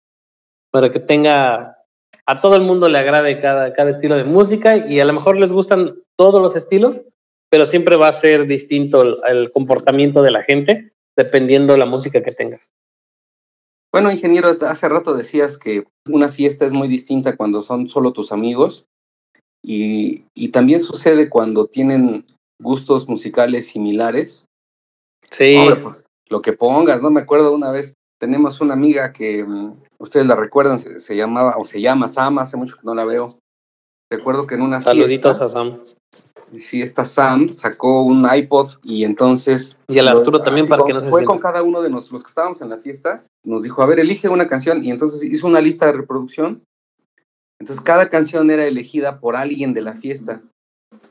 Para que tenga a todo el mundo le agrade cada, cada estilo de música y a lo mejor les gustan todos los estilos, pero siempre va a ser distinto el, comportamiento de la gente dependiendo de la música que tengas. Bueno, ingeniero, hace rato decías que una fiesta es muy distinta cuando son solo tus amigos y, y también sucede cuando tienen gustos musicales similares. Sí. pues lo que pongas, ¿no? Me acuerdo una vez, tenemos una amiga que mm, ustedes la recuerdan, se, llamaba o se llama Sam, hace mucho que no la veo. Recuerdo que en una Saluditos a Sam. Sí, esta Sam sacó un iPod y entonces... Y el Arturo también para que nos Fue con cada uno de los, los que estábamos en la fiesta, nos dijo, a ver, elige una canción y entonces hizo una lista de reproducción. Entonces cada canción era elegida por alguien de la fiesta,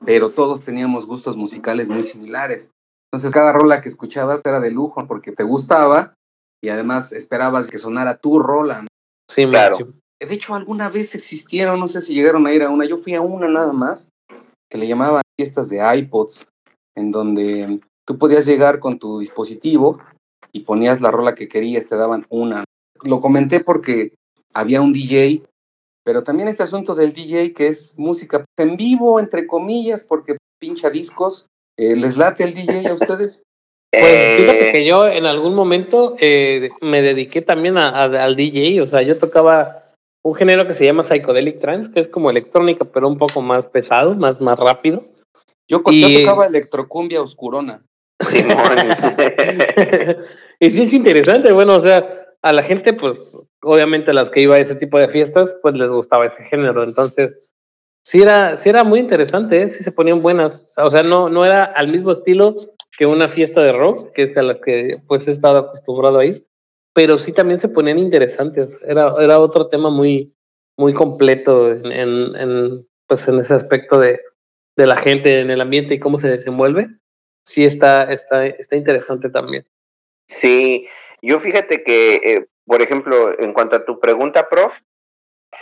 pero todos teníamos gustos musicales muy similares. Entonces cada rola que escuchabas era de lujo porque te gustaba y además esperabas que sonara tu rola. Sí, claro. De hecho, alguna vez existieron, no sé si llegaron a ir a una, yo fui a una nada más, que le llamaban fiestas de iPods, en donde tú podías llegar con tu dispositivo y ponías la rola que querías, te daban una. Lo comenté porque había un DJ, pero también este asunto del DJ que es música en vivo, entre comillas, porque pincha discos. Eh, ¿Les late el DJ a ustedes? Pues fíjate eh, que yo en algún momento eh, me dediqué también al DJ, o sea, yo tocaba un género que se llama Psychedelic Trance, que es como electrónica, pero un poco más pesado, más, más rápido. Yo, yo tocaba electrocumbia oscurona. y sí es interesante, bueno, o sea, a la gente, pues, obviamente las que iba a ese tipo de fiestas, pues les gustaba ese género, entonces, sí era, sí era muy interesante, ¿eh? sí se ponían buenas, o sea, no, no era al mismo estilo que una fiesta de rock, que es a la que pues he estado acostumbrado a ir, pero sí también se ponían interesantes. Era, era otro tema muy, muy completo en, en, pues en ese aspecto de, de la gente en el ambiente y cómo se desenvuelve. Sí está, está, está interesante también. Sí, yo fíjate que, eh, por ejemplo, en cuanto a tu pregunta, prof,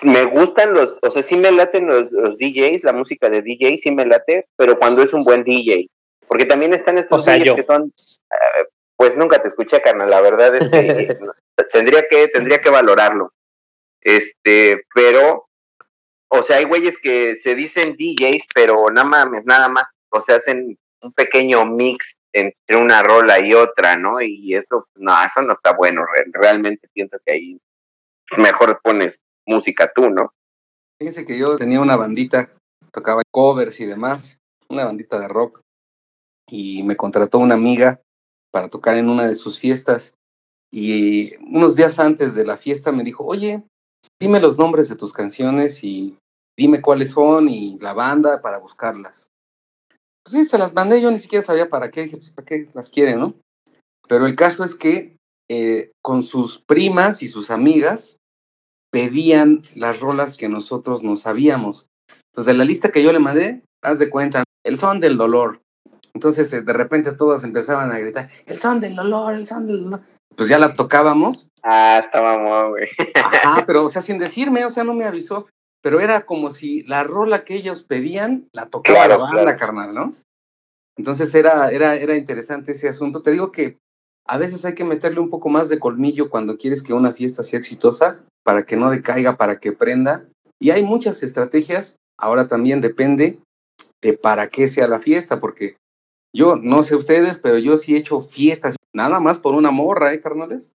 me gustan los, o sea, sí me laten los, los DJs, la música de DJ sí me late, pero cuando es un buen DJ. Porque también están estos DJs que son, eh, pues nunca te escuché, carnal, la verdad es que tendría que, tendría que valorarlo. Este, pero, o sea, hay güeyes que se dicen DJs, pero nada más, nada más, o sea, hacen un pequeño mix entre una rola y otra, ¿no? Y eso, no, eso no está bueno. Realmente pienso que ahí mejor pones música tú, ¿no? Fíjense que yo tenía una bandita, tocaba covers y demás, una bandita de rock, y me contrató una amiga para tocar en una de sus fiestas. Y unos días antes de la fiesta me dijo, oye, dime los nombres de tus canciones y dime cuáles son y la banda para buscarlas. Pues sí, se las mandé, yo ni siquiera sabía para qué, pues, para qué las quiere, ¿no? Pero el caso es que eh, con sus primas y sus amigas pedían las rolas que nosotros no sabíamos. Entonces, de la lista que yo le mandé, haz de cuenta, el son del dolor. Entonces, eh, de repente todos empezaban a gritar, el son del dolor, el son del dolor. Pues ya la tocábamos. Ah, estábamos, güey. Ajá, pero, o sea, sin decirme, o sea, no me avisó. Pero era como si la rola que ellos pedían la tocaba la banda, carnal, ¿no? Entonces era, era, era interesante ese asunto. Te digo que a veces hay que meterle un poco más de colmillo cuando quieres que una fiesta sea exitosa para que no decaiga, para que prenda. Y hay muchas estrategias. Ahora también depende de para qué sea la fiesta, porque yo no sé ustedes, pero yo sí he hecho fiestas nada más por una morra, ¿eh, carnales?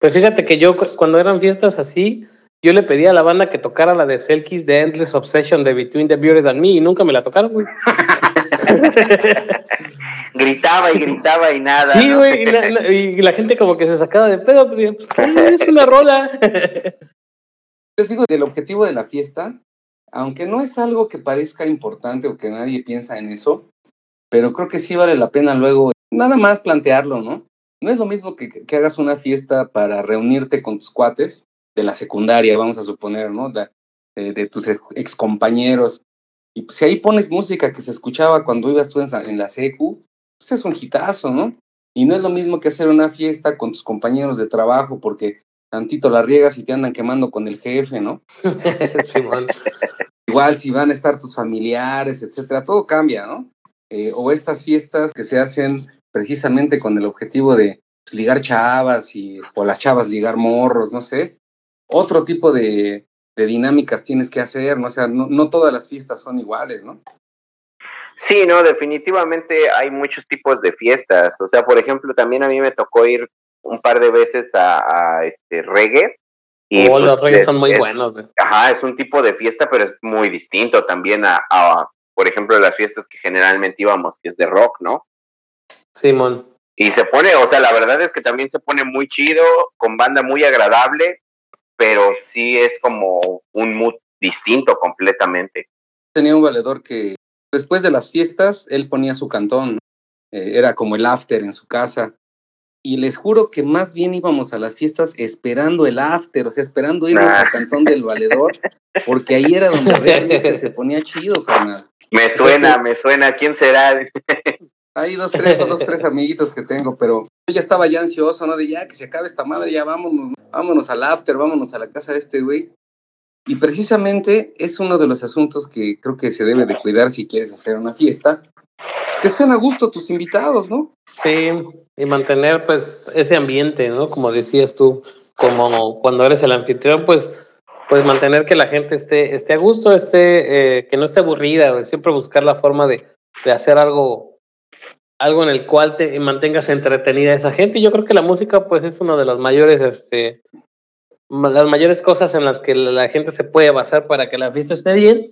Pues fíjate que yo cuando eran fiestas así, yo le pedí a la banda que tocara la de Selkis de Endless Obsession de Between the Bearded and Me y nunca me la tocaron, güey. gritaba y gritaba y nada. Sí, güey, y, la gente como que se sacaba de pedo, pero pues, es una rola. Les digo, del objetivo de la fiesta, aunque no es algo que parezca importante o que nadie piensa en eso, pero creo que sí vale la pena luego nada más plantearlo, ¿no? No es lo mismo que, que hagas una fiesta para reunirte con tus cuates de la secundaria, vamos a suponer, ¿no? De, de, tus ex compañeros. Y pues, si ahí pones música que se escuchaba cuando ibas tú en, la secu, pues es un hitazo, ¿no? Y no es lo mismo que hacer una fiesta con tus compañeros de trabajo porque tantito la riegas y te andan quemando con el jefe, ¿no? sí, Igual si van a estar tus familiares, etcétera, todo cambia, ¿no? Eh, o estas fiestas que se hacen precisamente con el objetivo de pues, ligar chavas y, o las chavas ligar morros, no sé. Otro tipo de, de dinámicas tienes que hacer, ¿no? O sea, no, no todas las fiestas son iguales, ¿no? Sí, no, definitivamente hay muchos tipos de fiestas. O sea, por ejemplo, también a mí me tocó ir un par de veces a, a este reggae. Y oh, los pues, reggae son muy buenos. Ajá, es un tipo de fiesta, pero es muy distinto también a, a, por ejemplo, las fiestas que generalmente íbamos, que es de rock, ¿no? Simón. Y se pone, o sea, la verdad es que también se pone muy chido, con banda muy agradable, pero sí es como un mood distinto completamente. Tenía un valedor que después de las fiestas, él ponía su cantón, eh, era como el after en su casa. Y les juro que más bien íbamos a las fiestas esperando el after, o sea, esperando irnos al cantón del valedor, porque ahí era donde realmente se ponía chido, carnal. Me suena, me suena, ¿quién será? Hay dos, tres, dos, tres amiguitos que tengo, pero yo ya estaba ya ansioso, ¿no? De ya que se acabe esta madre, ya vámonos, vámonos al after, vámonos a la casa de este güey. Y precisamente es uno de los asuntos que creo que se debe de cuidar si quieres hacer una fiesta. Es que estén a gusto tus invitados, ¿no? Sí, y mantener pues ese ambiente, ¿no? Como decías tú, como cuando eres el anfitrión, pues, pues mantener que la gente esté, esté a gusto, esté, eh, que no esté aburrida, siempre buscar la forma de, de hacer algo, algo en el cual te mantengas entretenida a esa gente. Y yo creo que la música, pues, es uno de los mayores, este, las mayores cosas en las que la gente se puede basar para que la fiesta esté bien,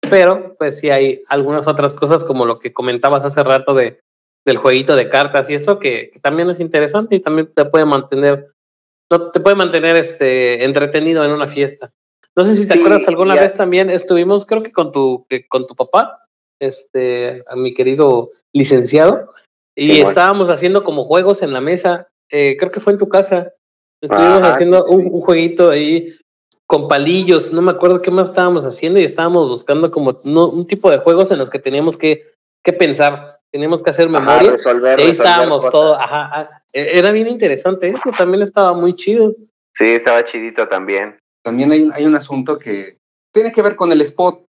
pero pues sí hay algunas otras cosas como lo que comentabas hace rato de, del jueguito de cartas y eso que, también es interesante y también te puede mantener, no, te puede mantener este, entretenido en una fiesta. No sé si te acuerdas alguna vez también estuvimos, creo que con tu, con tu papá, este, a mi querido licenciado, y estábamos haciendo como juegos en la mesa, eh, creo que fue en tu casa, Estuvimos haciendo un, jueguito ahí con palillos, no me acuerdo qué más estábamos haciendo y estábamos buscando como un tipo de juegos en los que teníamos que, que pensar, teníamos que hacer memoria. y ahí estábamos todos, e, era bien interesante eso, también estaba muy chido. Sí, estaba chidito también. también hay, hay un asunto que tiene que ver con el spot,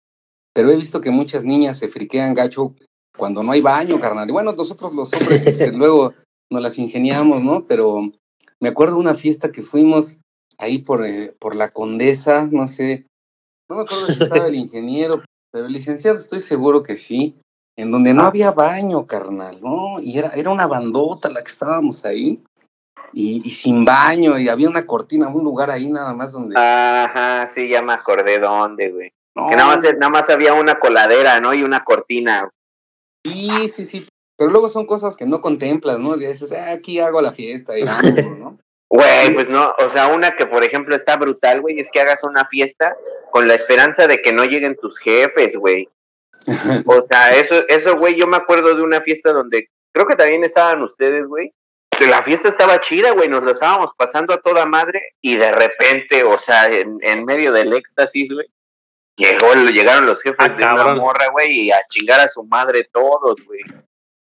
pero he visto que muchas niñas se friquean gacho cuando no hay baño, carnal. Y bueno, nosotros los hombres este, luego nos las ingeniamos, ¿no? Pero me acuerdo de una fiesta que fuimos ahí por, eh, por la condesa, no sé, no me acuerdo si estaba el ingeniero, pero el licenciado estoy seguro que sí, en donde no había baño, carnal, ¿no? Y era, era una bandota la que estábamos ahí. Y, y, sin baño, y había una cortina, un lugar ahí nada más donde. Ajá, sí, ya me acordé dónde, güey. No, que nada más, nada más había una coladera, ¿no? Y una cortina. Sí, sí, sí. Pero luego son cosas que no contemplas, ¿no? Dices, ah, aquí hago la fiesta y vamos, ¿no? Güey, pues no, o sea, una que por ejemplo está brutal, güey, es que hagas una fiesta con la esperanza de que no lleguen tus jefes, güey. O sea, eso, eso, güey, yo me acuerdo de una fiesta donde creo que también estaban ustedes, güey, la fiesta estaba chida, güey, nos la estábamos pasando a toda madre y de repente, o sea, en, en medio del éxtasis, güey, llegó, llegaron los jefes Ah, de una morra, güey, y a chingar a su madre todos, güey.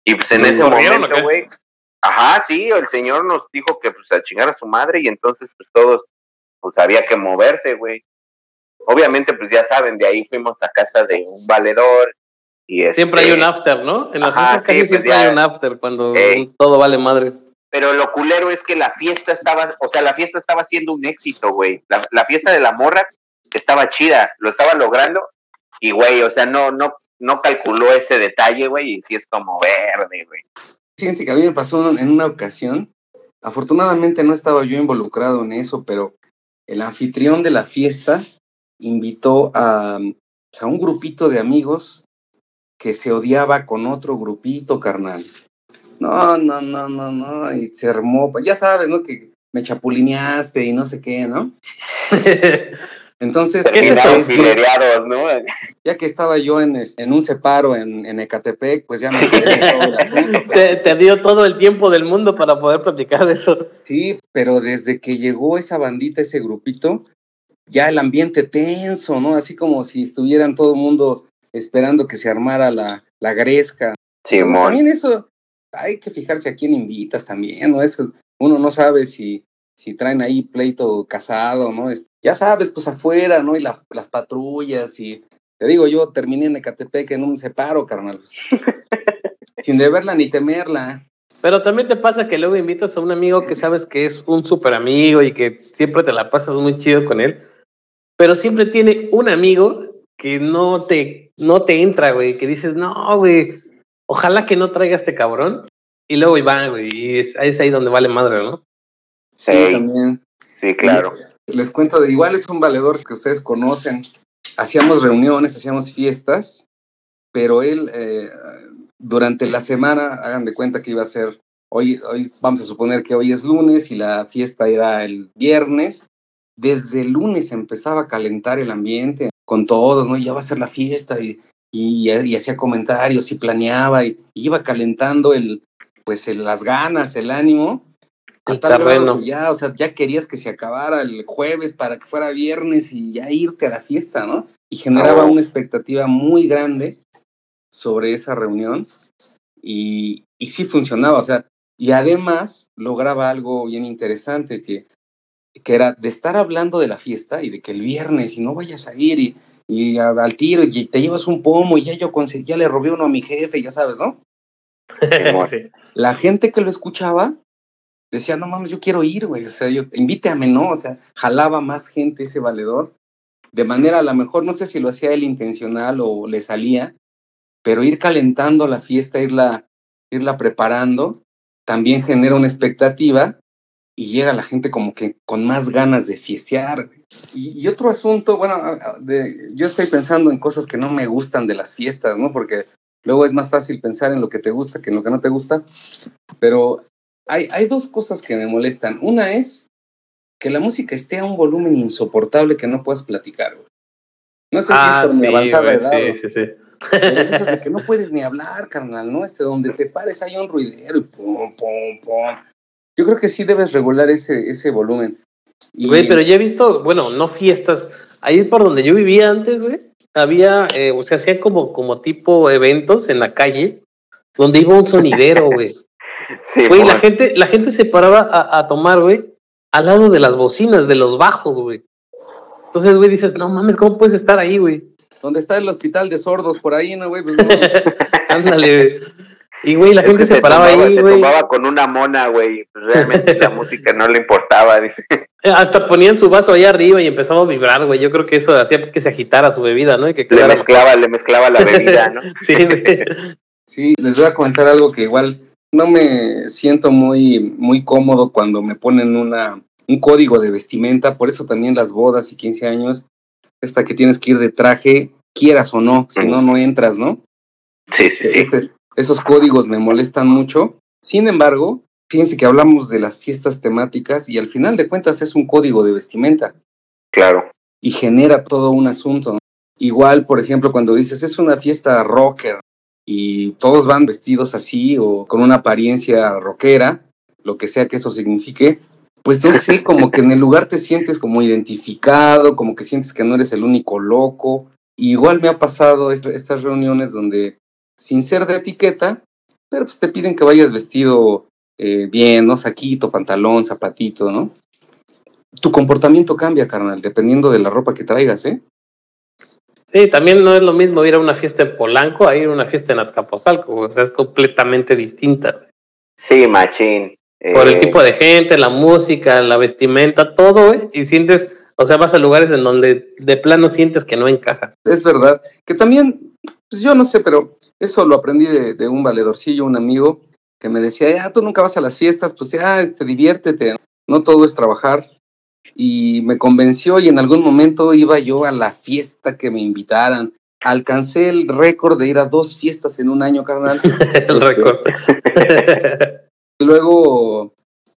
Y pues en ese ¿Murieron o momento, güey, ajá, sí, el señor nos dijo que pues a chingar a su madre y entonces pues todos, pues había que moverse, güey. Obviamente, pues ya saben, de ahí fuimos a casa de un valedor y Siempre hay este, un after, ¿no? En las fiestas casi sí, pues siempre ya. hay un after cuando todo vale madre. Pero lo culero es que la fiesta estaba, o sea, la fiesta estaba siendo un éxito, güey. La, la fiesta de la morra estaba chida, lo estaba logrando. Y, güey, o sea, no, no, no calculó ese detalle, güey, y sí es como verde, güey. Fíjense que a mí me pasó en una ocasión. Afortunadamente no estaba yo involucrado en eso, pero el anfitrión de la fiesta invitó a, pues, a un grupito de amigos que se odiaba con otro grupito, carnal. No, no, no, no, no. Y se armó, pues, ya sabes, ¿no? Que me chapulineaste y no sé qué, ¿no? Entonces, ya que estaba yo en, en un separo en, en Ecatepec, pues ya me Sí. de todo el asunto. pero- te, te dio todo el tiempo del mundo para poder platicar de eso. Sí, pero desde que llegó esa bandita, ese grupito, ya el ambiente tenso, ¿no? Así como si estuvieran todo el mundo esperando que se armara la, la gresca. Entonces, Simón. también eso, hay que fijarse a quién invitas también, ¿no? Eso, uno no sabe si, si traen ahí pleito casado, ¿no? Ya sabes, pues afuera, ¿no? Y la- las patrullas y... Te digo, yo terminé en Ecatepec en un separo, carnal. pues, sin deberla ni temerla. Pero también te pasa que luego invitas a un amigo que sabes que es un súper amigo y que siempre te la pasas muy chido con él, pero siempre tiene un amigo que no te, no te entra, güey, que dices, no, güey, ojalá que no traiga este cabrón. Y luego Iván, güey, y es, es ahí donde vale madre, ¿no? Sí, también. Sí, claro. Les cuento, de igual es un valedor que ustedes conocen. Hacíamos reuniones, hacíamos fiestas, pero él eh, durante la semana, hagan de cuenta que iba a ser, hoy, hoy vamos a suponer que hoy es lunes y la fiesta era el viernes. Desde el lunes empezaba a calentar el ambiente con todos, ¿no? Ya va a ser la fiesta y, y, y hacía comentarios y planeaba y, iba calentando el, pues el- las ganas, el ánimo. El tal grado que ya, o sea, ya querías que se acabara el jueves para que fuera viernes y ya irte a la fiesta, ¿no? Y generaba una expectativa muy grande sobre esa reunión y, y sí funcionaba, o sea, y además lograba algo bien interesante que, que era de estar hablando de la fiesta y de que el viernes y no vayas a ir y, y a- al tiro y te llevas un pomo y ya yo conseguí, ya le robé uno a mi jefe, ya sabes, ¿no? Sí. la gente que lo escuchaba decía, no mames, yo quiero ir, güey, o sea, yo, invítame, ¿no? O sea, jalaba más gente ese valedor, de manera a lo mejor, no sé si lo hacía él intencional o le salía, pero ir calentando la fiesta, irla, irla preparando, también genera una expectativa y llega la gente como que con más ganas de fiestear. Y, y otro asunto, bueno, yo estoy pensando en cosas que no me gustan de las fiestas, ¿no? Porque luego es más fácil pensar en lo que te gusta que en lo que no te gusta, pero hay, hay dos cosas que me molestan. Una es que la música esté a un volumen insoportable que no puedas platicar. güey. No sé si es por mi avanzada Ah, güey, edad. sí, sí, sí. Pero de que no puedes ni hablar, carnal, ¿no? Este, donde te pares hay un ruidero y pum, pum, pum. Yo creo que sí debes regular ese, ese volumen. Y, Güey, pero ya he visto, bueno, no fiestas. Ahí por donde yo vivía antes, güey, había, eh, o sea, hacían como, como tipo eventos en la calle, donde iba un sonidero, güey. Sí, Güey, la gente, la gente se paraba a, a tomar, güey, al lado de las bocinas, de los bajos, güey. Entonces, güey, dices, no mames, ¿cómo puedes estar ahí, güey? Donde está el hospital de sordos por ahí, ¿no, güey? Pues no. Ándale, güey. Y, güey, la Es gente se paraba tomaba, ahí, se güey. tomaba con una mona, güey. Pues realmente la música no le importaba. dice. Hasta ponían su vaso ahí arriba y empezamos a vibrar, güey. Yo creo que eso hacía que se agitara su bebida, ¿no? Y que Le mezclaba, le mezclaba la bebida, ¿no? Sí, güey. Sí, les voy a comentar algo que igual no me siento muy, muy cómodo cuando me ponen una, un código de vestimenta, por eso también las bodas y 15 años, esta que tienes que ir de traje, quieras o no, si no, no entras, ¿no? Sí, sí, sí. Ese- esos códigos me molestan mucho. Sin embargo, fíjense que hablamos de las fiestas temáticas y al final de cuentas es un código de vestimenta Claro. y genera todo un asunto. Igual, por ejemplo, cuando dices es una fiesta rocker y todos van vestidos así o con una apariencia rockera, lo que sea que eso signifique, pues no sé, como que en el lugar te sientes como identificado, como que sientes que no eres el único loco. Y igual me ha pasado est- estas reuniones donde, sin ser de etiqueta, pero pues te piden que vayas vestido eh, bien, ¿no? Saquito, pantalón, zapatito, ¿no? tu comportamiento cambia, carnal, dependiendo de la ropa que traigas, ¿eh? Sí, también no es lo mismo ir a una fiesta en Polanco a ir a una fiesta en Azcapotzalco, o sea, es completamente distinta. Sí, machín. Por el Eh, tipo de gente, la música, la vestimenta, todo, güey. Y sientes, o sea, vas a lugares en donde de plano sientes que no encajas. Es verdad. Que también, pues yo no sé, pero eso lo aprendí de, de un valedorcillo, un amigo, que me decía, ya, tú nunca vas a las fiestas, pues ya, este, diviértete, no todo es trabajar. Y me convenció y en algún momento iba yo a la fiesta que me invitaran. Alcancé el récord de ir a dos fiestas en un año, carnal. el récord. Luego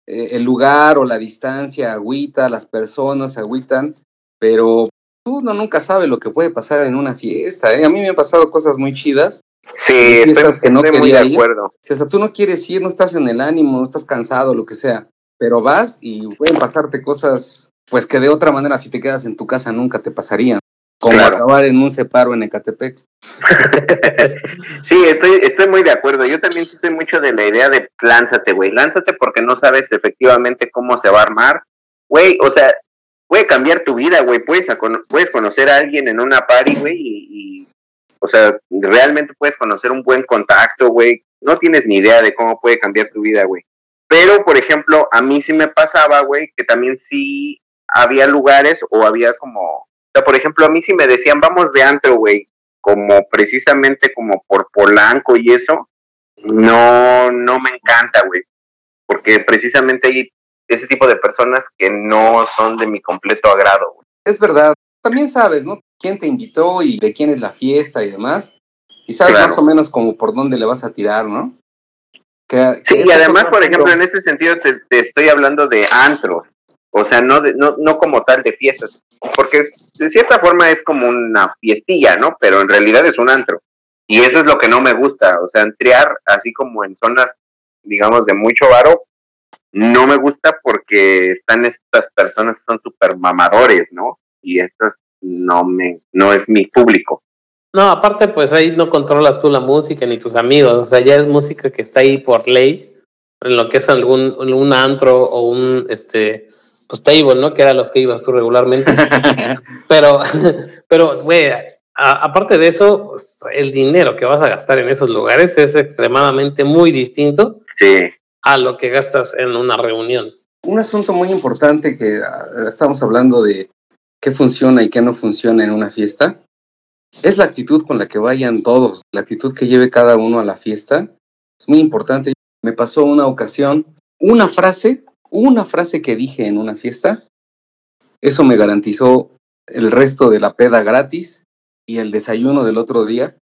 eh, el lugar o la distancia agüita, las personas agüitan, pero uno nunca sabe lo que puede pasar en una fiesta. ¿eh? A mí me han pasado cosas muy chidas. Sí, Hay estoy, fiestas que no estoy muy de ir. acuerdo. Si hasta tú no quieres ir, no estás en el ánimo, no estás cansado, lo que sea, pero vas y pueden pasarte cosas, pues que de otra manera si te quedas en tu casa nunca te pasarían. Como Claro. acabar en un separo en Ecatepec. Sí, estoy, estoy muy de acuerdo. Yo también sí estoy mucho de la idea de lánzate, güey. Lánzate porque no sabes efectivamente cómo se va a armar. Güey, o sea, puede cambiar tu vida, güey. Puedes, a puedes conocer a alguien en una party, güey, y, y, o sea, realmente puedes conocer un buen contacto, güey. No tienes ni idea de cómo puede cambiar tu vida, güey. Pero, por ejemplo, a mí sí me pasaba, güey, que también sí había lugares o había como, o sea, por ejemplo, a mí sí me decían, vamos de antro, güey, como precisamente como por Polanco y eso, no, no me encanta, güey, porque precisamente hay ese tipo de personas que no son de mi completo agrado, güey. Es verdad. También sabes, ¿no? ¿Quién te invitó y de quién es la fiesta y demás? Y sabes Claro. más o menos como por dónde le vas a tirar, ¿no? Que- Sí, y además, por ejemplo, en este sentido te, te estoy hablando de antro, o sea, no, de, no, no como tal de fiestas, porque es- de cierta forma es como una fiestilla, ¿no? Pero en realidad es un antro. Y eso es lo que no me gusta, o sea, entrear así como en zonas, digamos, de mucho varo, no me gusta porque están estas personas, son súper mamadores, ¿no? Y estas no me, no es mi público. No, aparte, pues ahí no controlas tú la música ni tus amigos. O sea, ya es música que está ahí por ley, en lo que es algún un antro o un este pues table, ¿no? Que eran los que ibas tú regularmente. Pero, pero, güey, aparte de eso, pues, el dinero que vas a gastar en esos lugares es extremadamente muy distinto Sí, a lo que gastas en una reunión. Un asunto muy importante que ah, estamos hablando de qué funciona y qué no funciona en una fiesta es la actitud con la que vayan todos, la actitud que lleve cada uno a la fiesta. Es muy importante. Me pasó una ocasión, una frase, una frase que dije en una fiesta, eso me garantizó el resto de la peda gratis y el desayuno del otro día.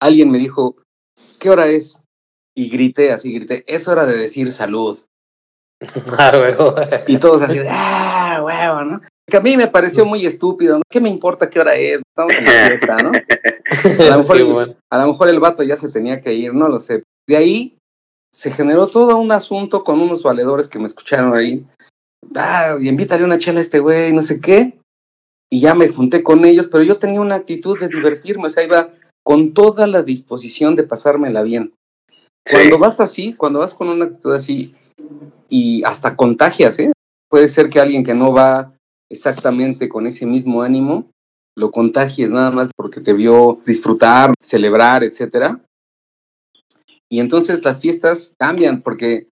Alguien me dijo, ¿qué hora es? Y grité así, grité, es hora de decir salud. Ah. Y todos así, ah, huevo, ¿no? Que a mí me pareció muy estúpido, ¿no? ¿Qué me importa qué hora es? Estamos en la fiesta, ¿no? A lo, mejor, Sí, el- bueno. a lo mejor el vato ya se tenía que ir, no lo sé. De ahí se generó todo un asunto con unos valedores que me escucharon ahí. Ah, y invítale una chela a este güey, no sé qué. Y ya me junté con ellos, pero yo tenía una actitud de divertirme, o sea, iba con toda la disposición de pasármela bien. sí. Cuando vas así, cuando vas con una actitud así y hasta contagias, ¿eh? Puede ser que alguien que no va exactamente con ese mismo ánimo, lo contagies nada más porque te vio disfrutar, celebrar, etcétera. Y entonces las fiestas cambian porque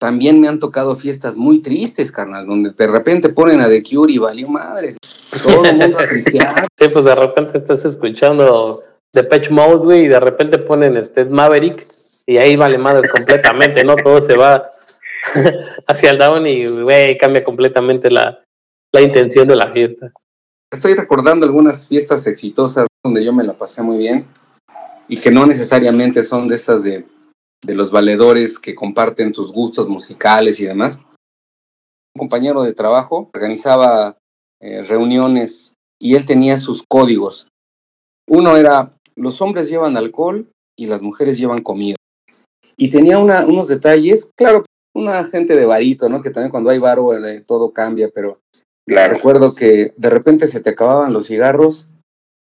también me han tocado fiestas muy tristes, carnal, donde de repente ponen a The Cure y valió madres. Todo el mundo a cristiar. Sí, pues de repente estás escuchando Patch Mode, güey, y de repente ponen este Maverick y ahí vale madre completamente, ¿no? Todo se va hacia el down y, güey, cambia completamente la, la intención de la fiesta. Estoy recordando algunas fiestas exitosas donde yo me la pasé muy bien y que no necesariamente son de estas de, de los valedores que comparten tus gustos musicales y demás. Un compañero de trabajo organizaba eh, reuniones y él tenía sus códigos. Uno era, los hombres llevan alcohol y las mujeres llevan comida. Y tenía unos detalles, claro, una gente de varito, ¿no? Que también cuando hay varo eh, todo cambia, pero recuerdo que de repente se te acababan los cigarros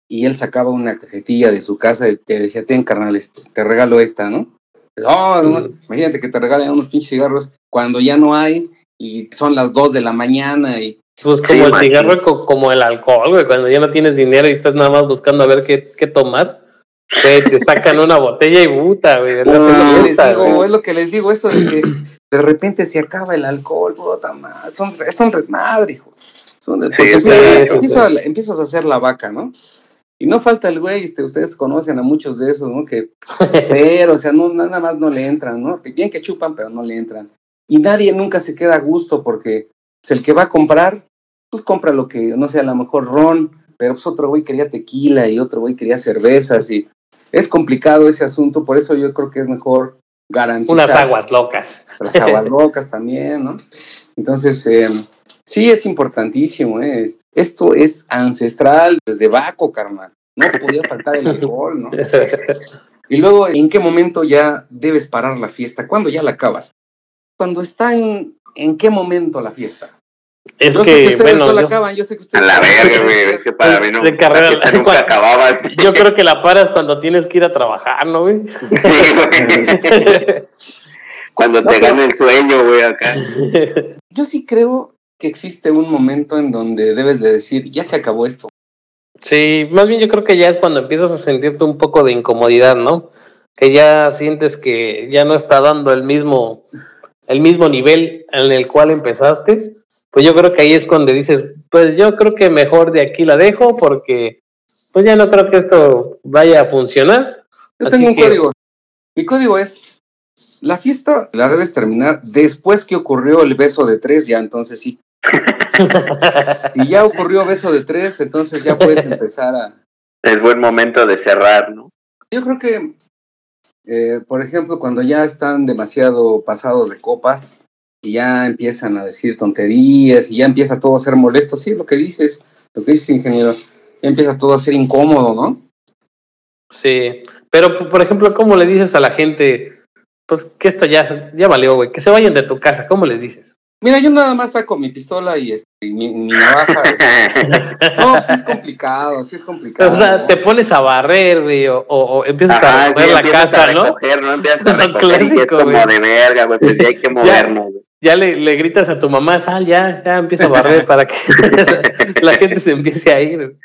y él sacaba una cajetilla de su casa y te decía, ten carnal, este, te regalo esta, ¿no? Oh, Imagínate que te regalen unos pinches cigarros cuando ya no hay y son las dos de la mañana y... Pues como el cigarro, como el alcohol, güey, cuando ya no tienes dinero y estás nada más buscando a ver qué, qué tomar. te sacan una botella y puta, güey. es lo que les digo, eso de que de repente se acaba el alcohol, puta más. Son, son resmadre, hijo. Son, empiezas a hacer la vaca, ¿no? Y no falta el güey, este, ustedes conocen a muchos de esos, ¿no? Que cero, o sea, no, nada más no le entran, ¿no? Bien que chupan, pero no le entran. Y nadie nunca se queda a gusto porque pues, el que va a comprar, pues compra lo que, no sé, a lo mejor ron, pero pues otro güey quería tequila y otro güey quería cervezas y es complicado ese asunto, por eso yo creo que es mejor garantizar. Unas aguas locas. Las aguas locas también, ¿no? Entonces, eh, Sí, es importantísimo. ¿eh? Esto es ancestral desde Baco, carnal. No podía faltar el alcohol, ¿no? Y luego, ¿en qué momento ya debes parar la fiesta? ¿Cuándo ya la acabas? Cuando está en, ¿en qué momento la fiesta? Es yo que, sé que ustedes no la acaban, yo sé que ustedes... A la verga, güey, es que para mí no, de carrera, nunca acababa. Yo creo que la paras cuando tienes que ir a trabajar, ¿no, güey? cuando te gana el sueño, güey, acá. Yo sí creo que existe un momento en donde debes de decir, ya se acabó esto. Sí, más bien yo creo que ya es cuando empiezas a sentirte un poco de incomodidad, ¿no? Que ya sientes que ya no está dando el mismo, el mismo nivel en el cual empezaste. Pues yo creo que ahí es cuando dices, pues yo creo que mejor de aquí la dejo porque pues ya no creo que esto vaya a funcionar. Yo tengo un código. Mi código es la fiesta la debes terminar después que ocurrió el beso de tres, ya entonces sí. Si ya ocurrió beso de tres, entonces ya puedes empezar a... Es buen momento de cerrar, ¿no? Yo creo que, eh, por ejemplo, cuando ya están demasiado pasados de copas y ya empiezan a decir tonterías y ya empieza todo a ser molesto, sí, lo que dices, lo que dices, ingeniero, ya empieza todo a ser incómodo, ¿no? Sí, pero por ejemplo, ¿cómo le dices a la gente, pues que esto ya, ya valió, güey, que se vayan de tu casa, ¿cómo les dices? Mira, yo nada más saco mi pistola y, este, mi, navaja. no, pues es complicado, sí es complicado. O sea, te pones a barrer, güey, o, empiezas a mover la casa, a recoger, ¿no? Empiezas a recoger y es como de verga, güey, pues ya hay que movernos, güey. Ya le, le, gritas a tu mamá, sal, ya, ya empieza a barrer para que la gente se empiece a ir.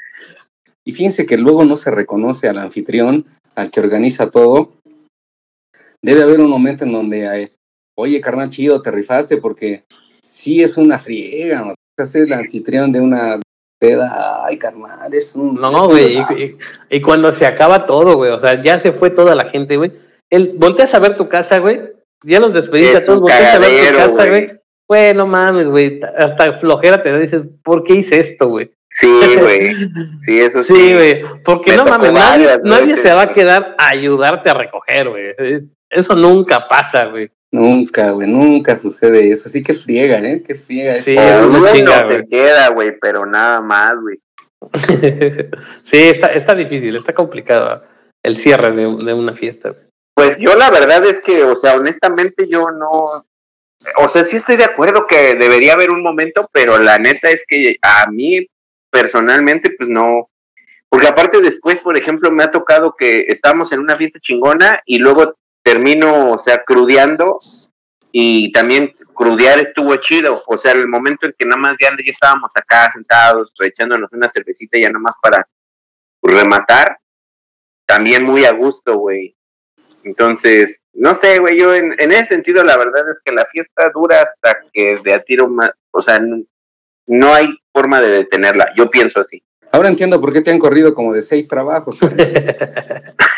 Y fíjense que luego no se reconoce al anfitrión, al que organiza todo. Debe haber un momento en donde hay, oye, carnal, chido, te rifaste porque sí es una friega, ¿no? Ser el anfitrión de una peda, ay, carnal, es un... No, güey, y, cuando se acaba todo, güey, o sea, ya se fue toda la gente, güey. El, volteas a ver tu casa, güey, ya los despediste a todos, volteas a ver tu casa, güey. Güey, no mames, güey, hasta flojera te dices, ¿por qué hice esto, güey? Sí, güey. Sí, eso sí. Sí, güey. Porque no mames, nadie, nadie se va a quedar a ayudarte a recoger, güey. Eso nunca pasa, güey. Nunca, güey, nunca sucede eso. Así que friega, ¿eh? Que friega. Sí, eso no te queda, güey, pero nada más, güey. sí, está, está difícil, está complicado el cierre de, una fiesta. Pues yo la verdad es que, o sea, honestamente yo no, o sea, sí estoy de acuerdo que debería haber un momento, pero la neta es que a mí personalmente, pues no, porque aparte después, por ejemplo, me ha tocado que estamos en una fiesta chingona y luego termino, o sea, crudeando y también crudear estuvo chido. O sea, el momento en que nada más ya, ya estábamos acá sentados, echándonos una cervecita ya nada más para rematar, también muy a gusto, güey. Entonces, no sé, güey, yo en, en, ese sentido la verdad es que la fiesta dura hasta que de a tiro más, o sea, no, no hay forma de detenerla, yo pienso así. Ahora entiendo por qué te han corrido como de seis trabajos.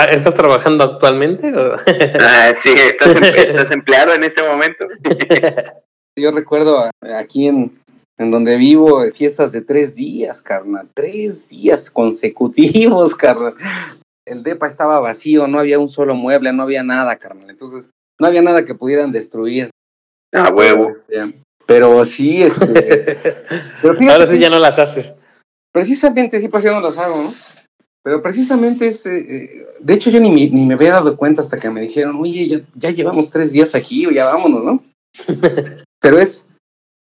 Ah, ¿Estás trabajando actualmente? O? ah, sí, ¿estás, em ¿estás, empleado en este momento. Yo recuerdo aquí en, en donde vivo fiestas de tres días, carnal. Tres días consecutivos, carnal. El DEPA estaba vacío, no había un solo mueble, no había nada, carnal. Entonces, no había nada que pudieran destruir. Ah, huevo. Pero sí, este. pero fíjate, Ahora sí ya no las haces. Precisamente, sí, pues ya no las hago, ¿no? Pero precisamente es, eh, de hecho yo ni, ni, me había dado cuenta hasta que me dijeron, oye, ya, ya llevamos tres días aquí, o ya vámonos, ¿no? Pero es,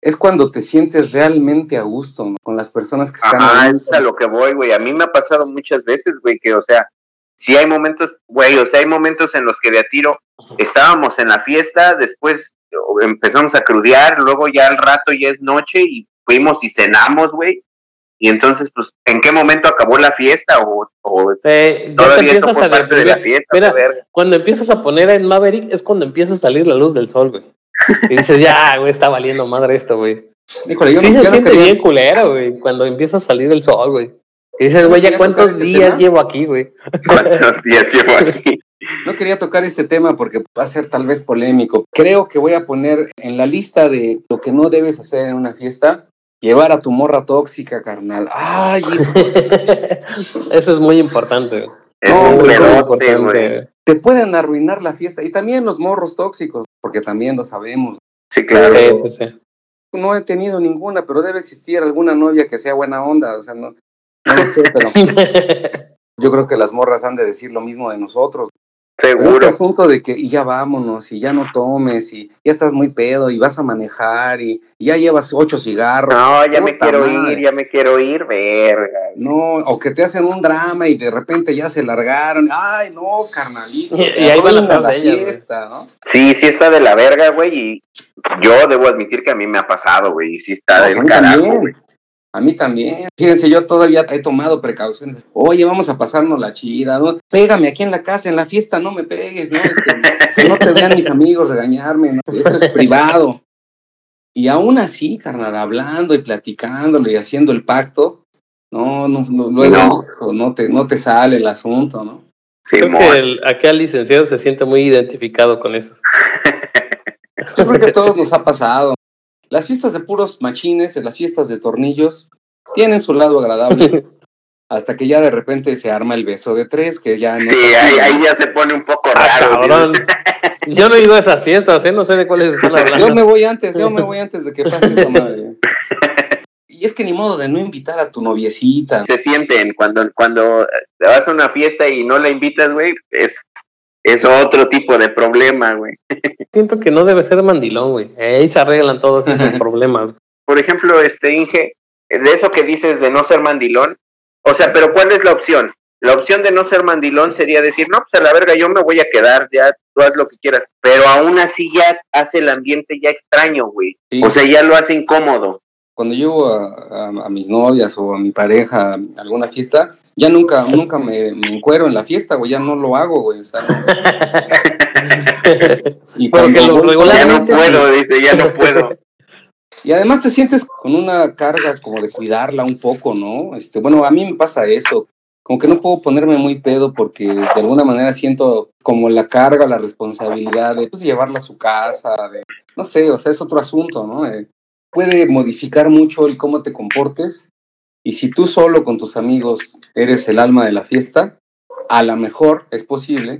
es cuando te sientes realmente a gusto ¿no? con las personas que están. Ah, es a lo que voy, güey. A mí me ha pasado muchas veces, güey, que, o sea, sí hay momentos, güey, o sea, hay momentos en los que de a tiro estábamos en la fiesta, después empezamos a crudear, luego ya al rato ya es noche y fuimos y cenamos, güey. Y entonces, pues, ¿en qué momento acabó la fiesta? O, o eh, todavía eso fue parte de la fiesta. Mira, cuando empiezas a poner en Maverick es cuando empieza a salir la luz del sol, güey. Y dices, ya, güey, está valiendo madre esto, güey. Híjole, yo sí no, se siente no bien culero, güey, cuando empieza a salir el sol, güey. Y dices, güey, ¿ya cuántos este días tema? llevo aquí, güey? ¿Cuántos días llevo aquí? No quería tocar este tema porque va a ser tal vez polémico. Creo que voy a poner en la lista de lo que no debes hacer en una fiesta, llevar a tu morra tóxica, carnal. Ay, Eso es muy importante. Es no, muy importante. Te pueden arruinar la fiesta. Y también los morros tóxicos, porque también lo sabemos. Sí, claro. Sí, sí, sí. No he tenido ninguna, pero debe existir alguna novia que sea buena onda. O sea, no, no lo sé, pero yo creo que las morras han de decir lo mismo de nosotros. Seguro. Este asunto de que y ya vámonos y ya no tomes y ya estás muy pedo y vas a manejar y, y ya llevas ocho cigarros. No, ya me quiero madre. ir, ya me quiero ir, verga. No, o que te hacen un drama y de repente ya se largaron. Ay, no, carnalito. Y, y ahí van a la ellas, fiesta, ¿no? Sí, sí está de la verga, güey, y yo debo admitir que a mí me ha pasado, güey, y sí está no, del carajo, güey. A mí también. Fíjense, yo todavía he tomado precauciones. Oye, vamos a pasarnos la chida, ¿no? Pégame aquí en la casa, en la fiesta, no me pegues, ¿no? Este, que no te vean mis amigos regañarme, ¿no? Esto es privado. Y aún así, carnal, hablando y platicándolo y haciendo el pacto, no, no, no luego no. no, te, no te sale el asunto, ¿no? Sí, creo que el, acá el licenciado se siente muy identificado con eso. Yo creo que a todos nos ha pasado. Las fiestas de puros machines, las fiestas de tornillos, tienen su lado agradable. hasta que ya de repente se arma el beso de tres, que ya no. Sí, ahí, ahí, ya se pone un poco raro. Ah, yo no he ido a esas fiestas, ¿eh? no sé de cuáles están hablando. Yo me voy antes, yo me voy antes de que pase esa madre. Y es que ni modo de no invitar a tu noviecita. Se sienten cuando, cuando te vas a una fiesta y no la invitas, güey, es es otro tipo de problema, güey. Siento que no debe ser mandilón, güey. Ahí se arreglan todos esos problemas. Por ejemplo, este Inge, de eso que dices de no ser mandilón, o sea, pero ¿cuál es la opción? La opción de no ser mandilón sería decir, no, pues a la verga, yo me voy a quedar, ya tú haz lo que quieras. Pero aún así ya hace el ambiente ya extraño, güey. Sí. O sea, ya lo hace incómodo. Cuando llevo a, a, a, mis novias o a mi pareja a alguna fiesta, ya nunca, nunca me, me encuero en la fiesta, güey, ya no lo hago, güey. O sea, no. y Porque lo ya no puedo, dice, ya no puedo. Y además te sientes con una carga como de cuidarla un poco, ¿no? Este, bueno, a mí me pasa eso. Como que no puedo ponerme muy pedo porque de alguna manera siento como la carga, la responsabilidad de pues, llevarla a su casa, de, no sé, o sea, es otro asunto, ¿no? Eh, puede modificar mucho el cómo te comportes y si tú solo con tus amigos eres el alma de la fiesta, a lo mejor es posible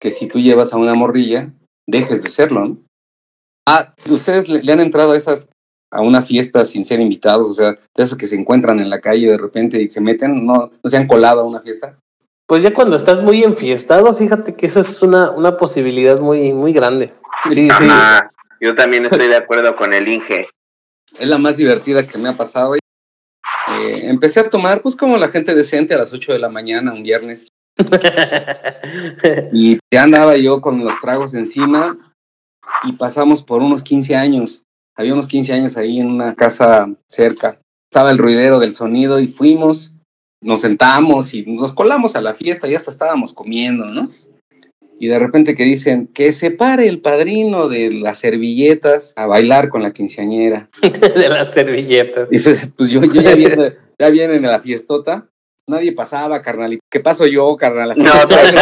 que si tú llevas a una morrilla, dejes de serlo, ¿no? Ah, ¿ustedes le, le han entrado a esas a una fiesta sin ser invitados? O sea, de esos que se encuentran en la calle de repente y se meten, ¿no, no se han colado a una fiesta? Pues ya cuando estás muy enfiestado, fíjate que esa es una, una posibilidad muy, muy grande. Sí, Ajá. sí. Yo también estoy de acuerdo con el Inge. Es la más divertida que me ha pasado. Eh, empecé a tomar, pues como la gente decente, a las 8 de la mañana, un viernes. Y ya andaba yo con los tragos encima y pasamos por unos 15 años. Había unos 15 años ahí en una casa cerca. Estaba el ruidero del sonido y fuimos, nos sentamos y nos colamos a la fiesta y hasta estábamos comiendo, ¿no? Y de repente que dicen que se pare el padrino de las servilletas a bailar con la quinceañera. de las servilletas. Y pues, pues yo, yo ya, viene, ya viene en la fiestota nadie pasaba, carnal. ¿Qué paso yo, carnal? Así No, ver.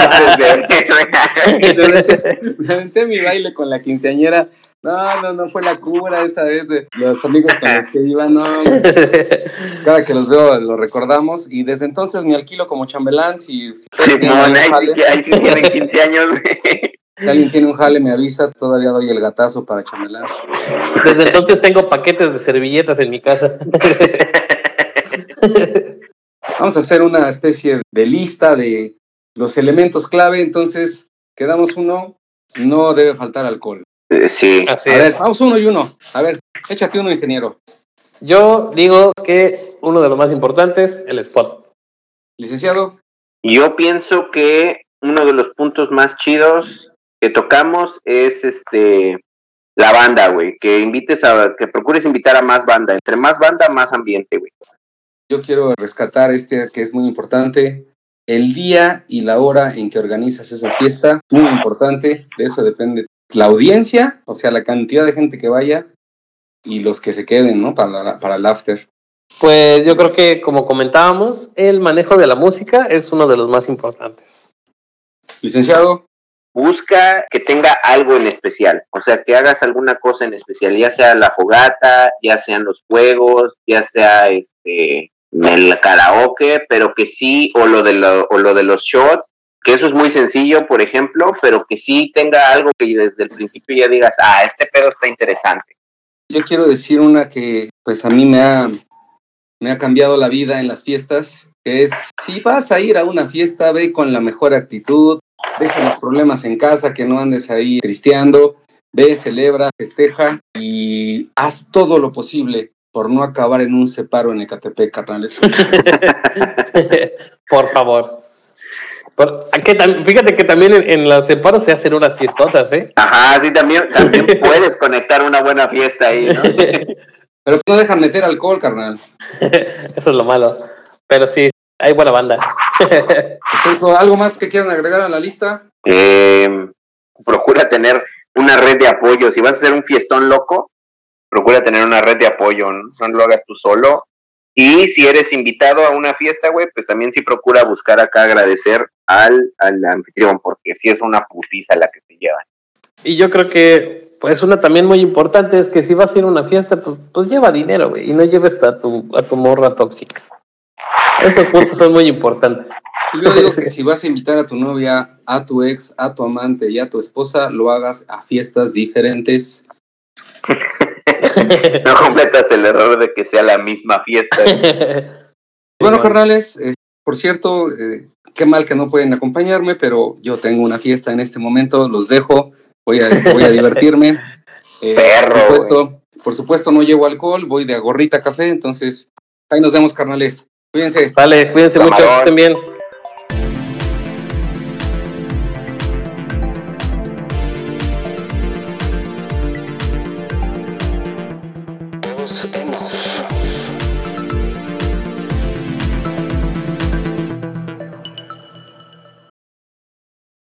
me aventé- mi baile con la quinceañera. No, no, no fue la cura esa vez de los amigos con los que iba, no. Cada que los veo lo recordamos y desde entonces me alquilo como chambelán. Si, si ahí sí, que- ahí sí tienen 15 años, si alguien tiene un jale, me avisa. Todavía doy el gatazo para chambelán. Desde entonces tengo paquetes de servilletas en mi casa. Vamos a hacer una especie de lista de los elementos clave. Entonces, quedamos uno. No debe faltar alcohol. Eh, Sí. Así A ver, vamos uno y uno. A ver, échate uno, ingeniero. Yo digo que uno de los más importantes, el spot. Licenciado, Yo pienso que uno de los puntos más chidos que tocamos es este la banda, güey. Que invites a, que procures invitar a más banda. Entre más banda, más ambiente, güey. Yo quiero rescatar este que es muy importante. El día y la hora en que organizas esa fiesta, muy importante. De eso depende la audiencia, o sea, la cantidad de gente que vaya y los que se queden, ¿no? Para, la- para el after. Pues yo creo que, como comentábamos, el manejo de la música es uno de los más importantes. Licenciado, Busca que tenga algo en especial. O sea, que hagas alguna cosa en especial. Ya sea la fogata, ya sean los juegos, ya sea este el karaoke, pero que sí, o lo de lo, o lo de los shots, que eso es muy sencillo, por ejemplo, pero que sí tenga algo que desde el principio ya digas, ah, este pedo está interesante. yo quiero decir una que pues a mí me ha, me ha cambiado la vida en las fiestas, es, si vas a ir a una fiesta, ve con la mejor actitud, deja los problemas en casa, que no andes ahí tristeando, ve, celebra, festeja y haz todo lo posible por no acabar en un separo en Ecatepec, carnales. Por favor. Por- que tam- fíjate que también en, en los separos se hacen unas fiestotas, ¿eh? Ajá, sí, también, también puedes conectar una buena fiesta ahí, ¿no? Pero no dejan meter alcohol, carnal. Eso es lo malo. Pero sí, hay buena banda. ¿Algo más que quieran agregar a la lista? Eh, procura tener una red de apoyo. Si vas a hacer un fiestón loco, procura tener una red de apoyo, ¿no? No lo hagas tú solo. Y si eres invitado a una fiesta, güey, pues también sí procura buscar acá agradecer al, al anfitrión, porque sí es una putiza la que te llevan. Y yo creo que, pues, una también muy importante es que si vas a ir a una fiesta, pues, pues lleva dinero, güey, y no lleves a tu, a tu morra tóxica. Esos puntos son muy importantes. Yo digo que si vas a invitar a tu novia, a tu ex, a tu amante y a tu esposa, lo hagas a fiestas diferentes. No completas el error de que sea la misma fiesta. Bueno, carnales, eh, por cierto, eh, qué mal que no pueden acompañarme, pero yo tengo una fiesta en este momento, los dejo, voy a, voy a divertirme. Eh, Perro, por supuesto, por supuesto, no llevo alcohol, voy de a gorrita café, entonces ahí nos vemos, carnales. Cuídense. Vale, cuídense mucho, Camarón. estén bien. Todos hemos